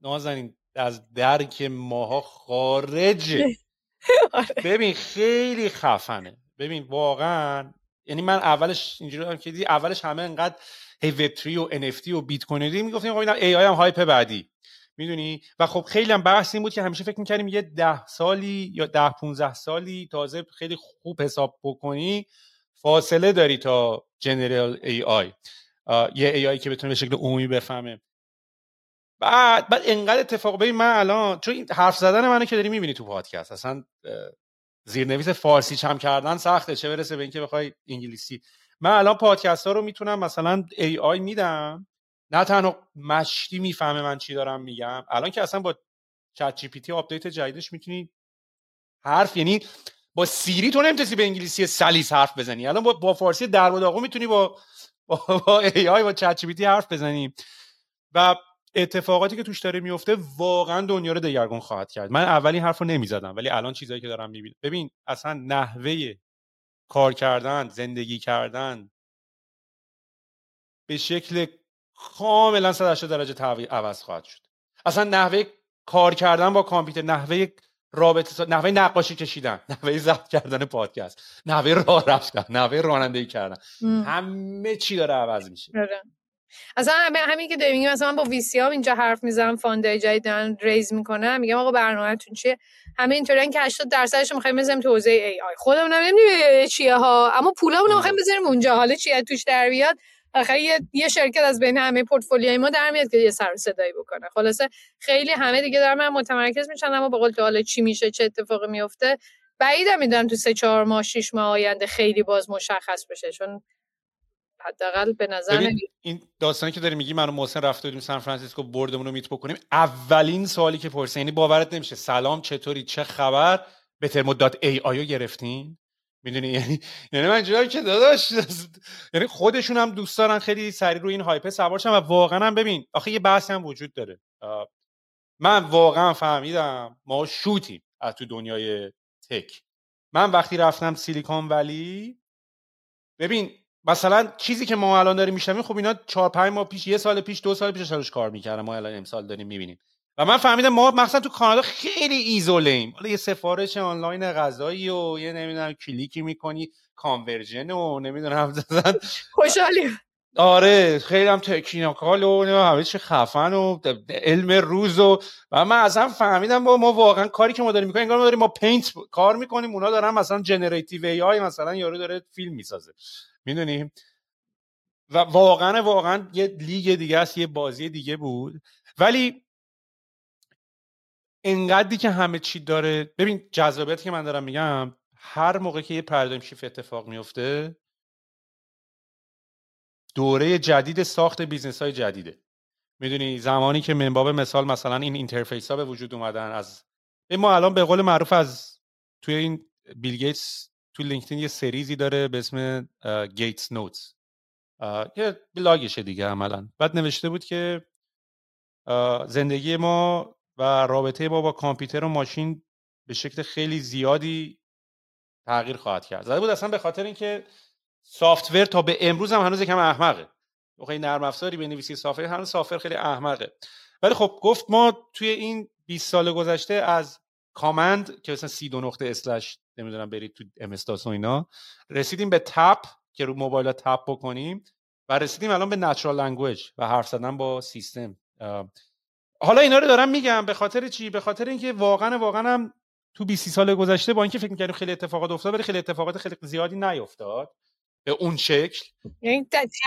نازنین از درک ماها خارجه. *laughs* *laughs* ببین خیلی خفنه. ببین واقعا یعنی من اولش اینجوری هم که اولش همه انقدر هی وب 3 و NFT و بیت کوین دی می‌گفتیم خب AI هم hype بعدی. می‌دونی؟ و خب خیلی هم بحث این بود که همیشه فکر می‌کردیم یه ده سالی یا ده 15 سالی تازه خیلی خوب حساب بکنی فاصله داری تا general AI یه AI که بتونه به شکل عمومی بفهمه. بعد بعد انقدر اتفاق ببین من الان چون حرف زدن منو که داری می‌بینی تو پادکست اصلا زیرنویس فارسی چم کردن سخته چه برسه به اینکه بخوای انگلیسی. من الان پادکست ها رو می‌تونم مثلا AI میدم نه تنها مشتی می‌فهمه من چی دارم میگم الان که اصلا با ChatGPT update جدیدش می‌تونی حرف یعنی با Siri تو نمی‌تونی به انگلیسی سلیس حرف بزنی. الان با, با فارسی در و می‌تونی با با, با ای آی با چت جی پی تی حرف بزنی. و اتفاقاتی که توش داره میفته واقعا دنیا رو دگرگون خواهد کرد. من اولین حرف رو نمی‌زدم ولی الان چیزایی که دارم می‌بینم. ببین اصلا نحوه کار کردن زندگی کردن به شکل کاملا 180 درجه تغییر عوض خواهد شد. اصلا نحوه کار کردن با کامپیوتر نحوه رابطه نحوه نقاشی کشیدن *laughs* نحوه ضبط کردن پادکست نحوه راه رفتن نحوه رانندگی کردن همه چی داره عوض میشه. آره. اصلا همین که داریم میگیم مثلا من با VC ها اینجا حرف می‌زنم fund ای جدید دارن raise می‌کنن میگم آقا برنامه‌تون چیه؟ همه اینطوریان که 80 درصدش می‌خوایم بزنیم تو حوزه AI خودمون نمی‌دونیم چیه ها اما پولمون رو می‌خوایم بذاریم اونجا. حالا چیه توش در بیاد؟ آخه یه،, یه شرکت از بین همه پورتفولیوی ما در میاد که یه سر صدایی بکنه. خلاصه خیلی همه دیگه دارن متمرکز میشن اما به قول تو حالا چی میشه چه اتفاقی میفته بعیدم می‌دونم تو سه چهار ماه شش ماه آینده خیلی باز مشخص بشه چون حداقل به نظر این داستانی که داری میگی منو محسن رفته بودیم سان فرانسیسکو board مون رو meet بکنیم. اولین سوالی که پرسید یعنی باورت نمیشه. سلام چطوری؟ چه خبر؟ به ترمو dot AI و گرفتین؟ می‌دونی؟ یعنی یعنی من جایی که داداش یعنی خودشون هم دوست دارن خیلی سریع روی این hype سوار و واقعا هم ببین آخه یه بحثی هم وجود داره. من واقعا فهمیدم ما شوتیم از تو دنیای tech. من وقتی رفتم Silicon Valley ببین مثلا چیزی که ما الان داریم میشنویم خب اینا 4 5 ماه پیش یه سال پیش دو سال پیش روش کار می‌کردن. ما الان امسال داریم می‌بینیم. و من فهمیدم ما مثلا تو کانادا خیلی ایزوله ایم حالا یه سفارش آنلاین غذایی و یه نمی‌دونم کلیکی می‌کنی conversion و نمی‌دونم *laughs* خوشحالی آره خیلی هم technical و همه چی خفن و علم روز و و من اصلا فهمیدم با ما واقعا کاری که ما داریم می‌کنیم انگار ما داریم با پینت کار می‌کنیم. اونا دارن مثلا generative AI مثلا یارو داره فیلم می‌سازه. می‌دونیم و واقعا واقعا یه لیگ دیگه است یه بازی دیگه بود. ولی انقدری که همه چی داره ببین جذابیتی که من دارم میگم هر موقع که یه paradigm shift اتفاق میفته دوره جدید ساخت business های جدیده. می‌دونی؟ زمانی که من باب مثال مثلا این interface ها به وجود اومدن از ما الان به قول معروف از توی این بیل گیتس توی لینکدین یه series ی داره به اسم گیتس نوتس یه بلاگشه دیگه عملا. بعد نوشته بود که زندگی ما و رابطه ما با کامپیوتر و ماشین به شکل خیلی زیادی تغییر خواهد کرد. زده بود اصلا به خاطر اینکه software تا به امروز هم هنوز یکم احمقه. خیلی نرم افزاری بنویسی software هنوز سافتور خیلی احمقه. ولی خب گفت ما توی این 20 سال گذشته از command که مثلا C دو نقطه slash نمی‌دونم برید تو MS-DOS و اینا. رسیدیم به tap که رو موبایل tap بکنیم و رسیدیم الان به natural language و حرف زدن با سیستم. حالا اینا رو دارم میگم به خاطر چی؟ به خاطر اینکه واقعا واقعا هم تو 20 سال گذشته با اینکه فکر می‌کردیم خیلی اتفاقات افتاد ولی خیلی اتفاقات خیلی زیادی نیفتاد به اون شکل. یعنی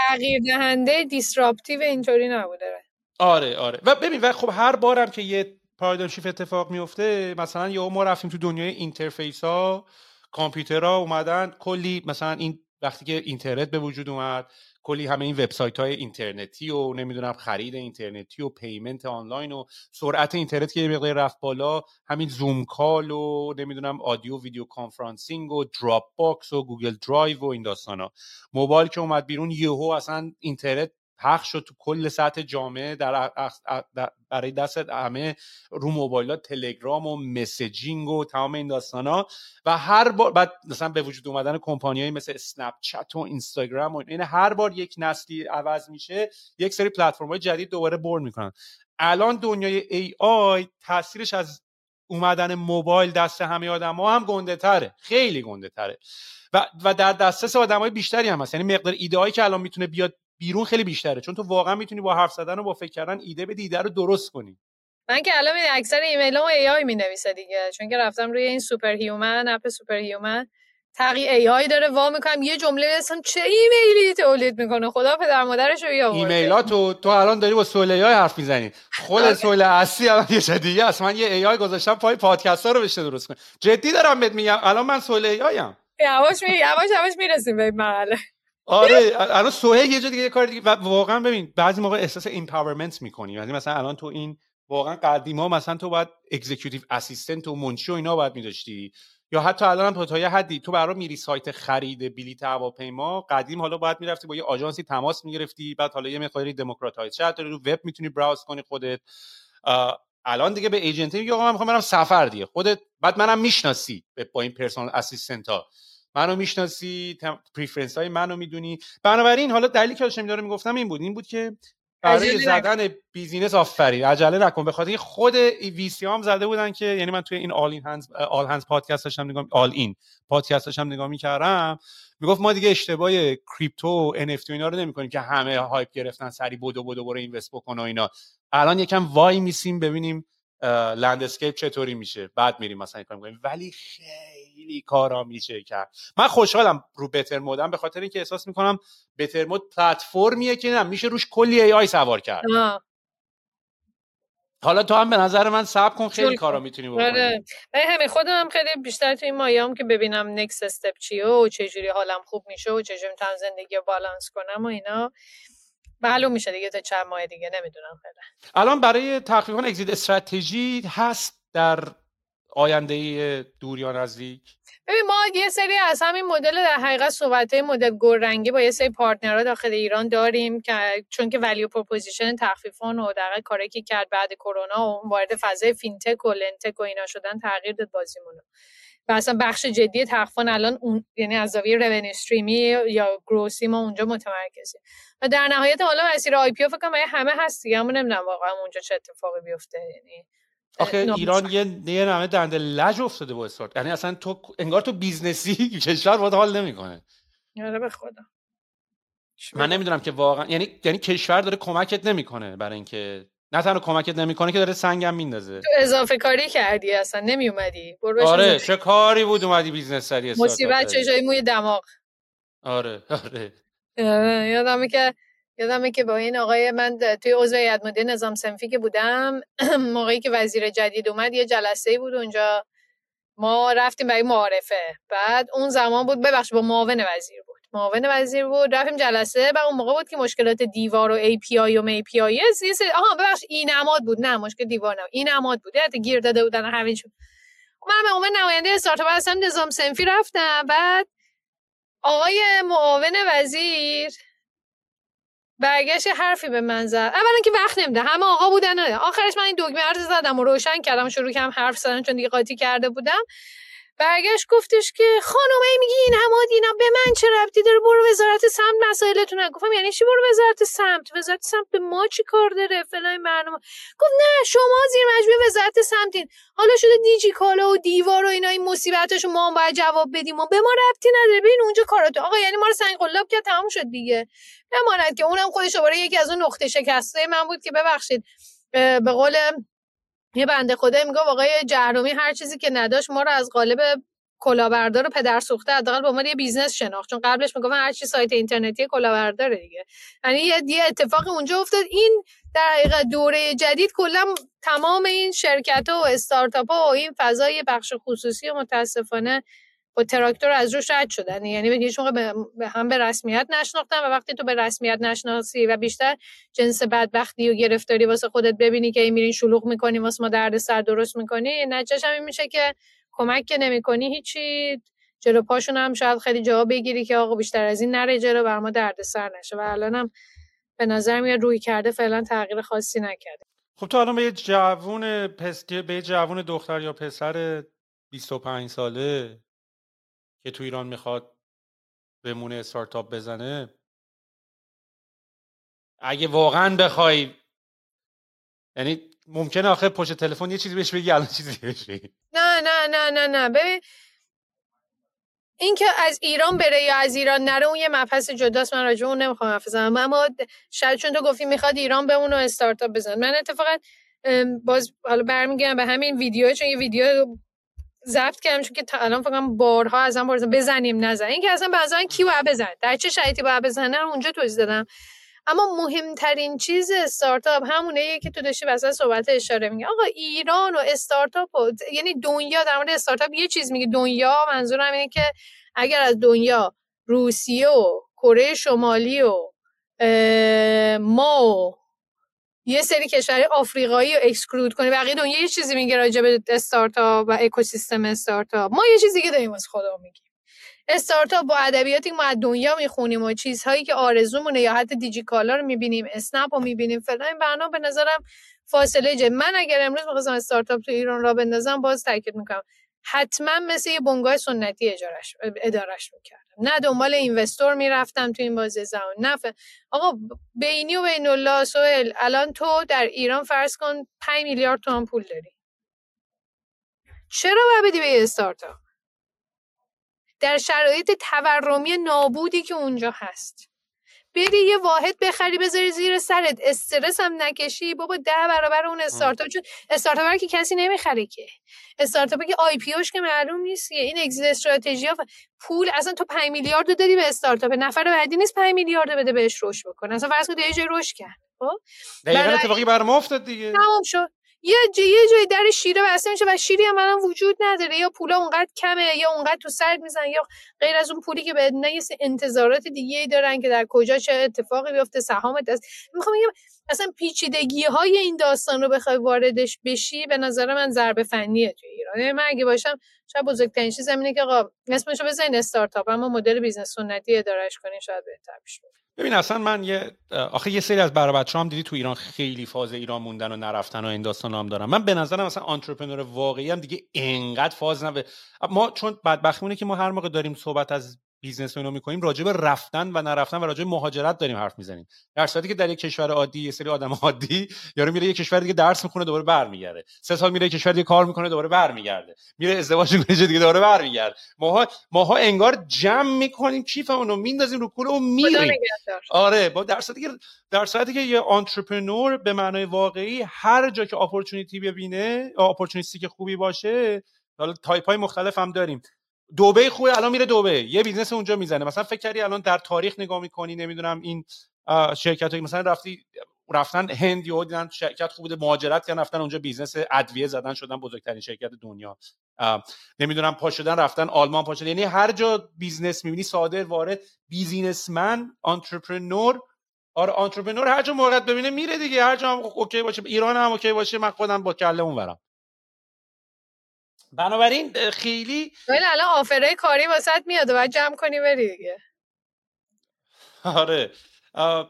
تغییر دهنده disruptive اینطوری نبوده. آره آره. و ببین و خب هر بارم که یه paradigm shift اتفاق میفته مثلا یا ما رفتیم تو دنیای interface ها کامپیوترها اومدن کلی مثلا این وقتی که اینترنت به وجود اومد کلی همه این وبسایت های اینترنتی و نمی‌دونم خرید اینترنتی و payment آنلاین و سرعت اینترنت که یه رفت بالا همین Zoom call و نمی‌دونم audio video conferencing و Dropbox و Google Drive و این ها موبایل که اومد بیرون یهو اصلا اینترنت پخش شد تو کل سطح جامعه در برای دست همه رو موبایل تلگرام و messaging و تمام این داستان ها. و هر بار بعد مثلا به وجود اومدن کمپانیایی مثل اسنپ چت و اینستاگرام و این هر بار یک نسلی عوض میشه یک سری پلتفرم های جدید دوباره برد می‌کنن. الان دنیای AI تاثیرش از اومدن موبایل دست همه آدم ها هم گنده تره خیلی گنده تره. و, و در دسترس آدم های بیشتری هم هست. یعنی مقدار ایده که الان می‌تونه بیاد بیرون خیلی بیشتره. چون تو واقعا می‌تونی با حرف زدن و با فکر کردن ایده به ایده رو درست کنی. من که الان اکثر ایمیلامو AI می نویسه دیگه. چون که رفتم روی این Superhuman اپ Superhuman تقی AI داره وا می‌کنم یه جمله اصلا چه ایمیلی تولید می‌کنه؟ خدا پدر مادرش رو بیامرزه. ایمیلاتو تو الان داری با سهیل AI حرف می‌زنی. خود آره. سوال اصلی الان یه چیز دیگه است. من یه AI گذاشتم پای پادکست ها رو بشه درست کنم. جدی دارم بهت میگم. الان من سهیل AI ام. یواش می یواش یواش می‌رسیم به مرحله. آره الان سهیل یه جا دیگه یه کار دیگه. واقعا ببین بعضی موقع احساس empowerment می‌کنی. یعنی مثلا الان تو این واقعا قدیما مثلا تو باید executive assistant و منشی و اینا باید میداشتی. یا حتی الان هم تا یه حدی تو برای میری سایت خرید بلیط هواپیما قدیم حالا باید می‌رفتی با یه آژانسی تماس می‌گرفتی. بعد حالا یه مقداری democratize شد رو وب می‌تونی browse کنی خودت. الان دیگه به agent ی میگه آقا من می‌خوام برم سفر دیگه. خودت بعد منم می‌شناسی با این personal assistant ها. منو می‌شناسی preference های منو می‌دونی. بنابراین حالا دلیلی که داشتم داره می‌گفتم این بود این بود که برای زدن business آفرین. عجله نکن. به خاطر خود VC هم زده بودن که یعنی من توی این آل این هنز آل هنز پادکست داشتم نگاه All-In پادکست داشتم نگاه می‌کردم. می‌گفت ما دیگه اشتباه crypto و NF اینا رو نمی‌کنیم که همه hype گرفتن سریع بدو بدو برو invest بکن و اینا. الان یکم وای میسیم ببینیم landscape چطوری میشه؟ بعد میریم مثلا کنیم ولی خیلی کارا میشه کرد. من خوشحالم رو بتر مودم به خاطر اینکه احساس می‌کنم بتر مود پلتفرمیه که نه میشه روش کلی AI سوار کرد. حالا تو هم به نظر من صبر کن خیلی کارا می‌تونی بکنی. آره. همین خودم هم خیلی بیشتر تو این مایام که ببینم next step چیه و چجوری حالم خوب میشه و چجوری می‌تونم زندگی بالانس کنم و اینا. معلوم میشه دیگه تا چند ماه دیگه نمی‌دونم خیلی. الان برای تقریبا exit strategy هست در آینده دور یا نزدیک؟ ببین ما یه سری از همین مدل در حقیقت صحبت مدل گلرنگی با یه سری partner ها داخل ایران داریم که چون که value proposition تخفیفان و در کاری که کرد بعد کرونا و وارد فضای fintech و lendtech و اینا شدن تغییر داد بازیمونو. و اصلا بخش جدی تخفیفان الان اون یعنی از زاویه revenue stream ی یا growth ی ما اونجا متمرکزیم و در نهایت حالا مسیر IPO فکر همه هست دیگه همون نمی‌دونم واقعا اونجا چه اتفاقی بیفته یعنی آخه ایران یه یه نمه دنده لج افتاده با استارت. یعنی اصلا تو انگار تو business ی *laughs* کشور واسه حال نمی‌کنه. آره به خدا. من نمی‌دونم که واقعا یعنی یعنی کشور داره کمکت نمی‌کنه برای اینکه نه تنها کمکت نمی‌کنه که داره سنگم میندازه. تو اضافه کاری کردی اصلا نمی اومدی آره چه کاری بود اومدی business سری مصیبت چه جای موی دماغ. آره آره. یادمه که یادمه که با این آقای من توی عضو هیئت مدیره نظام صنفی که بودم *clears throat* موقعی که وزیر جدید اومد یه جلسه بود اونجا. ما رفتیم برای معارفه. بعد اون زمان بود ببخش با معاون وزیر بود. معاون وزیر بود رفتیم جلسه و اون موقع بود که مشکلات دیوار و API و می پی آی آها ببخش اینماد بود. نه مشکل دیوار نه اینماد بود یعنی گیر داده بودن همین شد من به عنوان نماینده استارتاپ هستم نظام سنفی رفتم. بعد آقای معاون وزیر برگشت حرفی به من زد. اولا که وقت نمیده. همه آقا بودن آخرش من این دکمه ارز زدم و روشن کردم شروع کردم حرف زدن چون دیگه قاطی کرده بودم. برگشت گفتش که خانم ای میگی این همه اینا به من چه ربطی داره؟ برو وزارت سمت مسائلتون گفتم یعنی چی برو وزارت سمت؟ وزارت سمت به ما چی کار داره؟ فلان برنامه. گفت نه شما زیر مجموعه وزارت سمتین. حالا شده دیجی کالا و دیوار و اینا این مصیبتاشو ما هم باید جواب بدیم. و به ما ربطی نداره. ببین اونجا کاراتو. آقا یعنی ما رو سنگ قلاب کرد تمام شد دیگه. بماند که اونم خودش دوباره یکی از اون نقطه شکسته من بود که ببخشید به قول یه بنده خدا میگه آقای جهرمی هر چیزی که نداشت ما رو از قالب کلاهبردار و پدر سوخته حداقل با ما یه business شناخت. چون قبلش می‌گفتن هر چی سایت اینترنتی کلاهبرداره دیگه. یعنی یه اتفاق اونجا افتاد. این در حقیقت دوره جدید کلا تمام این شرکت و استارتاپ و این فضای بخش خصوصی و متاسفانه با تراکتور از روش رد شدن. یعنی به هیچ موقع به هم به رسمیت نشناختن و وقتی تو به رسمیت نشناسی و بیشتر جنس بدبختی و گرفتاری واسه خودت ببینی که این میرین شلوغ می‌کنی واسه ما درد سر درست می‌کنی نتیجهش هم میشه که کمک که نمی‌کنی هیچی. جلو پاشون هم شاید خیلی جواب بگیری که آقا بیشتر از این نره جلو بر ما درد سر نشه. و الانم به نظر میاد روی کرده فعلا تغییر خاصی نکرده. خب تو الان به یه جوون پس... به جوون دختر یا پسر 25 ساله که تو ایران می‌خواد بمونه استارتاپ بزنه. اگه واقعا بخوای یعنی ممکنه آخه پشت تلفن یه چیزی بهش بگی الان چیزی بهش بگی. نه نه نه نه نه. ببین این که از ایران بره یا از ایران نره اون یه مبحث جداست. من راجع اون نمی‌خوام حرف اما شاید چون تو گفتی می‌خواد ایران بمونه و استارتاپ بزن من اتفاقا باز حالا برمیگردم به همین ویدیو چون یه ویدیو ضبط کردم چون که تا الان فکر بارها از هم بزنیم نزن. این که اصلا بعضا کی باید بزن در چه شرایطی باید بزنه؟ اونجا توضیح دادم. اما مهمترین چیز استارتاپ همونه که تو داشتی واسه صحبت اشاره میگه آقا ایران و استارتاپ و یعنی دنیا در مورد استارتاپ یه چیز میگه. دنیا منظورم اینه که اگر از دنیا روسیه و کره شمالی و ما و یه سری کشور آفریقایی رو اکسکلود کنی. بقیه دنیا یه چیزی میگه راجع به استارتاپ و اکوسیستم استارتاپ. ما یه چیزی که داریم از خدا میگیم. استارتاپ با ادبیاتی ما از دنیا می‌خونیم و چیزهایی که آرزومونه یا حتی دیجیکالا رو می‌بینیم اسنپ رو می‌بینیم فلان. برنامه به نظرم فاصله جه من اگر امروز می‌خواستم استارتاپ تو ایران را بندازم باز تاکید می‌کنم. حتما مثل یه بنگاه سنتی ادارش می‌کردم نه دنبال اینوستور می‌رفتم تو این بازی زمان نه آقا بینی و بین الله سوهل الان تو در ایران فرض کن 5 میلیارد تومان پول داری. چرا باید بدی به استارتاپ؟ در شرایط تورمی نابودی که اونجا هست. بری یه واحد بخری بذاری زیر سرت. استرس هم نکشی. بابا ده برابر اون استارتاپ. چون استارتاپ که کسی نمی‌خره که. استارتاپ که آی پی که معلوم نیست این اگزیت استراتژی ها پول اصلا تو 5 میلیارد دادی به استارتاپ. نفر بعدی نیست 5 میلیارد بده بهش رشد بکنه. اصلا فرض کن یه جای رشد کرد. خب؟ دقیقاً اتفاقی برام افتاد دیگه. تمام شد. یه جای یه جای در شیره بسته میشه و شیری هم الان وجود نداره. یا پولا اونقدر کمه یا اونقدر تو سر میزن یا غیر از اون پولی که به نه انتظارات دیگه ای دارن که در کجا چه اتفاقی بیفته سهامت دست می‌خوام بگم اصلا پیچیدگی های این داستان رو بخوای واردش بشی به نظر من ضربه فنیه تو ایران. یعنی من اگه باشم شاید بزرگترین چیز اینه که آقا اسمشو بزنین استارتاپ اما مدل business سنتی اداره‌ش کنین شاید بهتر بشه ببین اصلا من یه آخه یه سری از برای هم دیدی تو ایران خیلی فاز ایران موندن و نرفتن و این داستان هم دارم من به نظرم مثلا entrepreneur واقعی هم دیگه انقدر فاز نبه ما چون بدبختیمونه که ما هر موقع داریم صحبت از business اینو می‌کنیم راجع به رفتن و نرفتن و راجع به مهاجرت داریم حرف می‌زنیم. در صورتی که در یک کشور عادی یه سری آدم عادی یارو میره یه کشور دیگه درس می‌خونه دوباره برمیگرده. سه سال میره کشور دیگه کار می‌کنه دوباره برمیگرده. میره ازدواج می‌کنه دیگه دوباره برمیگرده. ماها ماها انگار جمع می‌کنیم کیفمون رو میندازیم رو کوله و میریم. آره با در صورتی که در صورتی که یه entrepreneur به معنای واقعی هر جا که opportunity ببینه opportunist ی که خوبی باشه حالا تایپ های مختلف هم داریم. دبی خوبه الان میره دبی. یه business اونجا می‌زنه. مثلا فکر کردی الان در تاریخ نگاه می‌کنی نمی‌دونم این شرکت مثلا رفتی رفتن هند یا دیدن شرکت خوب بوده مهاجرت کردن رفتن اونجا business ادویه زدن شدن بزرگترین شرکت دنیا. نمی‌دونم پا شدن رفتن آلمان پا شدن. یعنی هر جا business می‌بینی صادر وارد businessman entrepreneur آره entrepreneur هر جا موقعیت ببینه میره دیگه. هر جا هم okay باشه. ایران هم okay باشه. من خودم با کله اونورم. بنابراین خیلی ولی الان offer ای کاری واست میاد و باید جمع کنی بری دیگه. *laughs* آره.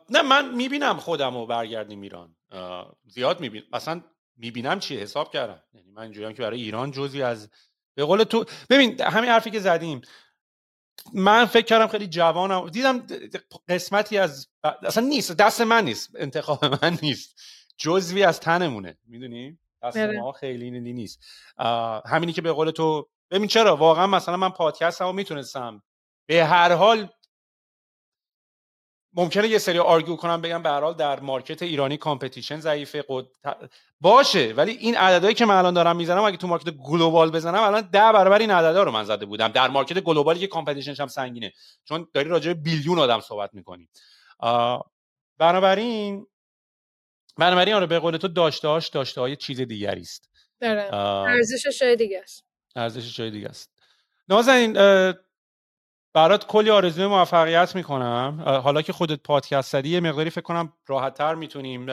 نه من می‌بینم خودم رو برگردیم ایران. زیاد می‌بینم مثلا می‌بینم چی حساب کردم. یعنی من اینجوریم که برای ایران جزی از به قول تو ببین همین حرفی که زدیم. من فکر کردم خیلی جوانم. دیدم قسمتی از اصلا نیست دست من نیست. انتخاب من نیست. جزوی از تنمونه. می‌دونی؟ دست آره. ما خیلی اینی نیست. همینی که به قول تو ببین چرا؟ واقعا مثلا من پادکست هم می‌تونستم. به هر حال ممکنه یه سری argue کنم بگم به هر حال در market ایرانی competition ضعیفه قد... باشه. ولی این عددهایی که من الان دارم می‌زنم اگه تو market global بزنم الان ده برابر این عددا رو من زده بودم. در market global ی که competition ش هم سنگینه. چون داری راجع به billion آدم صحبت می‌کنی. بنابراین بنابراین آره به قول تو داشتهاش داشته های چیز دیگری است. ارزشش جای دیگه است. ارزشش جای دیگه است. نازنین برات کلی آرزوی موفقیت می‌کنم. حالا که خودت پادکست زدی یه مقداری فکر کنم راحتتر می‌تونیم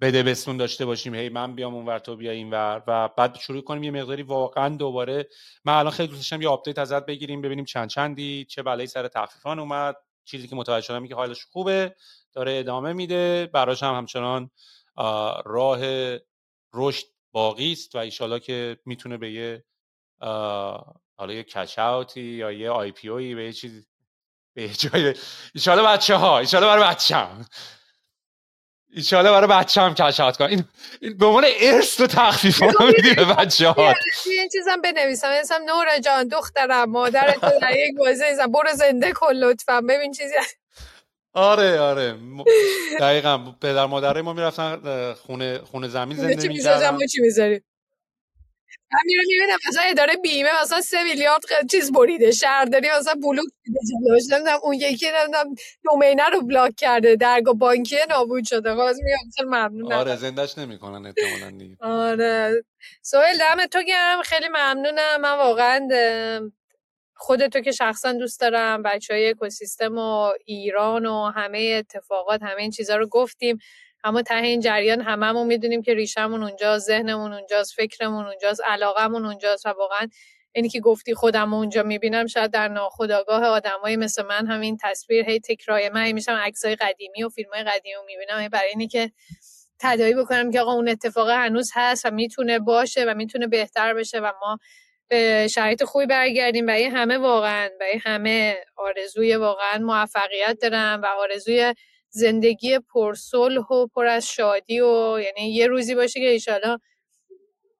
بده بستون داشته باشیم. هی من بیام اونور تو بیا اینور و بعد شروع کنیم یه مقداری واقعا دوباره. من الان خیلی دوست داشتم یه update ازت بگیریم ببینیم چند چندی چه بلایی سر تخفیفان اومد. چیزی که متوجه شدم که حالش خوبه داره ادامه میده. براش هم همچنان راه رشد باقی است و ایشالا که می‌تونه به یه حالا یه کش یا یه آی پی به یه چیزی به جای ایشالا بچه ها ایشالا برای بچه هم ایشالا برای بچه هم کشات کن. این, این به عنوان ارث و تخفیف ها میدی به بچه ها این چیزم بنویسم. مثلا نور جان دخترم مادر تو در یک بازه برو زنده کن لطفا. ببین چیزی آره آره. دقیقا. پدر مادره ما می‌رفتن خونه خونه زمین زنده می‌کردن. چی می‌ذاری من میرم می‌بینم مثلا اداره بیمه مثلا سه میلیارد چیز بریده شهرداری مثلا بلوک دیده جلوش نمی‌دونم اون یکی نمی‌دونم دومینه رو بلاک کرده درگاه بانکی نابود شده خواهد میگم ممنون آره زندش نمی‌کنن احتمالاً دیگه. آره. سوال دم تو گرم خیلی ممنونم من واقعا خودتو که شخصا دوست دارم بچه های اکوسیستم و ایران و همه اتفاقات همه این چیزها رو گفتیم. اما ته این جریان هممون می‌دونیم که ریشمون اونجاست ذهنمون اونجاست فکرمون اونجاست علاقمون اونجاست و واقعا اینی که گفتی خودم اونجا می‌بینم شاید در ناخودآگاه آدمایی مثل من همین تصویر هی تکرای من میشم عکسای قدیمی و فیلم های قدیمی رو می‌بینم برای اینی که تدایی بکنم که آقا اون اتفاق هنوز هست و می‌تونه باشه و می‌تونه بهتر بشه و ما به شرایط خوبی برگردیم برای همه واقعا برای همه آرزوی واقعا موفقیت دارم و آرزوی زندگی پرصلح و پر از شادی و یعنی یه روزی باشه که ایشالا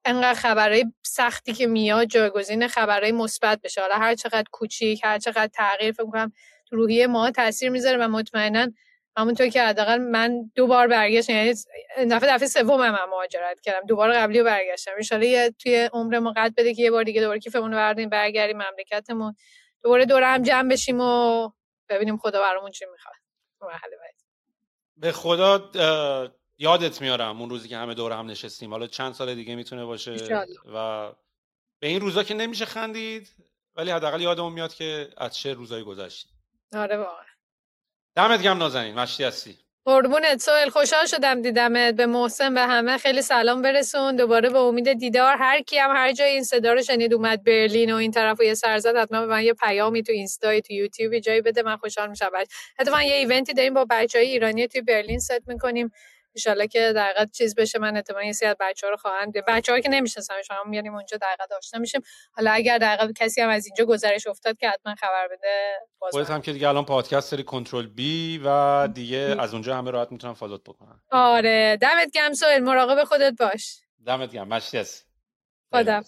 انقدر خبرهای سختی که میاد جایگزین خبرهای مثبت بشه. حالا هر چقدر کوچیک هر چقدر تغییر فکر کنم تو روحیه ما تاثیر می‌ذاره و مطمئنا همونطور که حداقل من دو بار برگشتم یعنی دفعه دفعه سوم من مهاجرت کردم دوباره قبلی رو برگشتم. ان توی عمر ما قد بده که یه بار دیگه دوباره کیفمون رو برگردیم مملکتمون. دوباره دور هم جمع بشیم و ببینیم خدا برامون چی می‌خواد. مرحله به خدا یادت میارم اون روزی که همه دور هم نشستیم. حالا چند سال دیگه می‌تونه باشه و به این روزا که نمیشه خندید ولی حداقل یادمون میاد که از چه روزایی گذشتیم. آره واقعا. دمت گم نازنین مشتی هستی. قربونت سوال خوشحال شدم دیدمت. به محسن به همه خیلی سلام برسون. دوباره به امید دیدار. هر کی هم هر جای این صدا رو شنید اومد برلین و این طرف و یه سرزد حتما به من یه پیامی تو اینستای تو یوتیوب جایی بده من خوشحال میشم. حتما یه ایونتی داریم با بچه های ایرانی توی برلین ست می‌کنیم. ان که در چیز بشه من احتمالاً یه سری از بچه‌ها رو خواهم بچه‌ها که نمی‌شناسن شما میاریم اونجا در آشنا میشیم. حالا اگر در کسی هم از اینجا گزارش افتاد که حتما خبر بده خودت هم که دیگه الان پادکست سری کنترل بی و دیگه از اونجا همه راحت می‌تونن فالوت بکنن. آره. دمت گرم سوال مراقب خودت باش. دمت گرم. مشتی خدا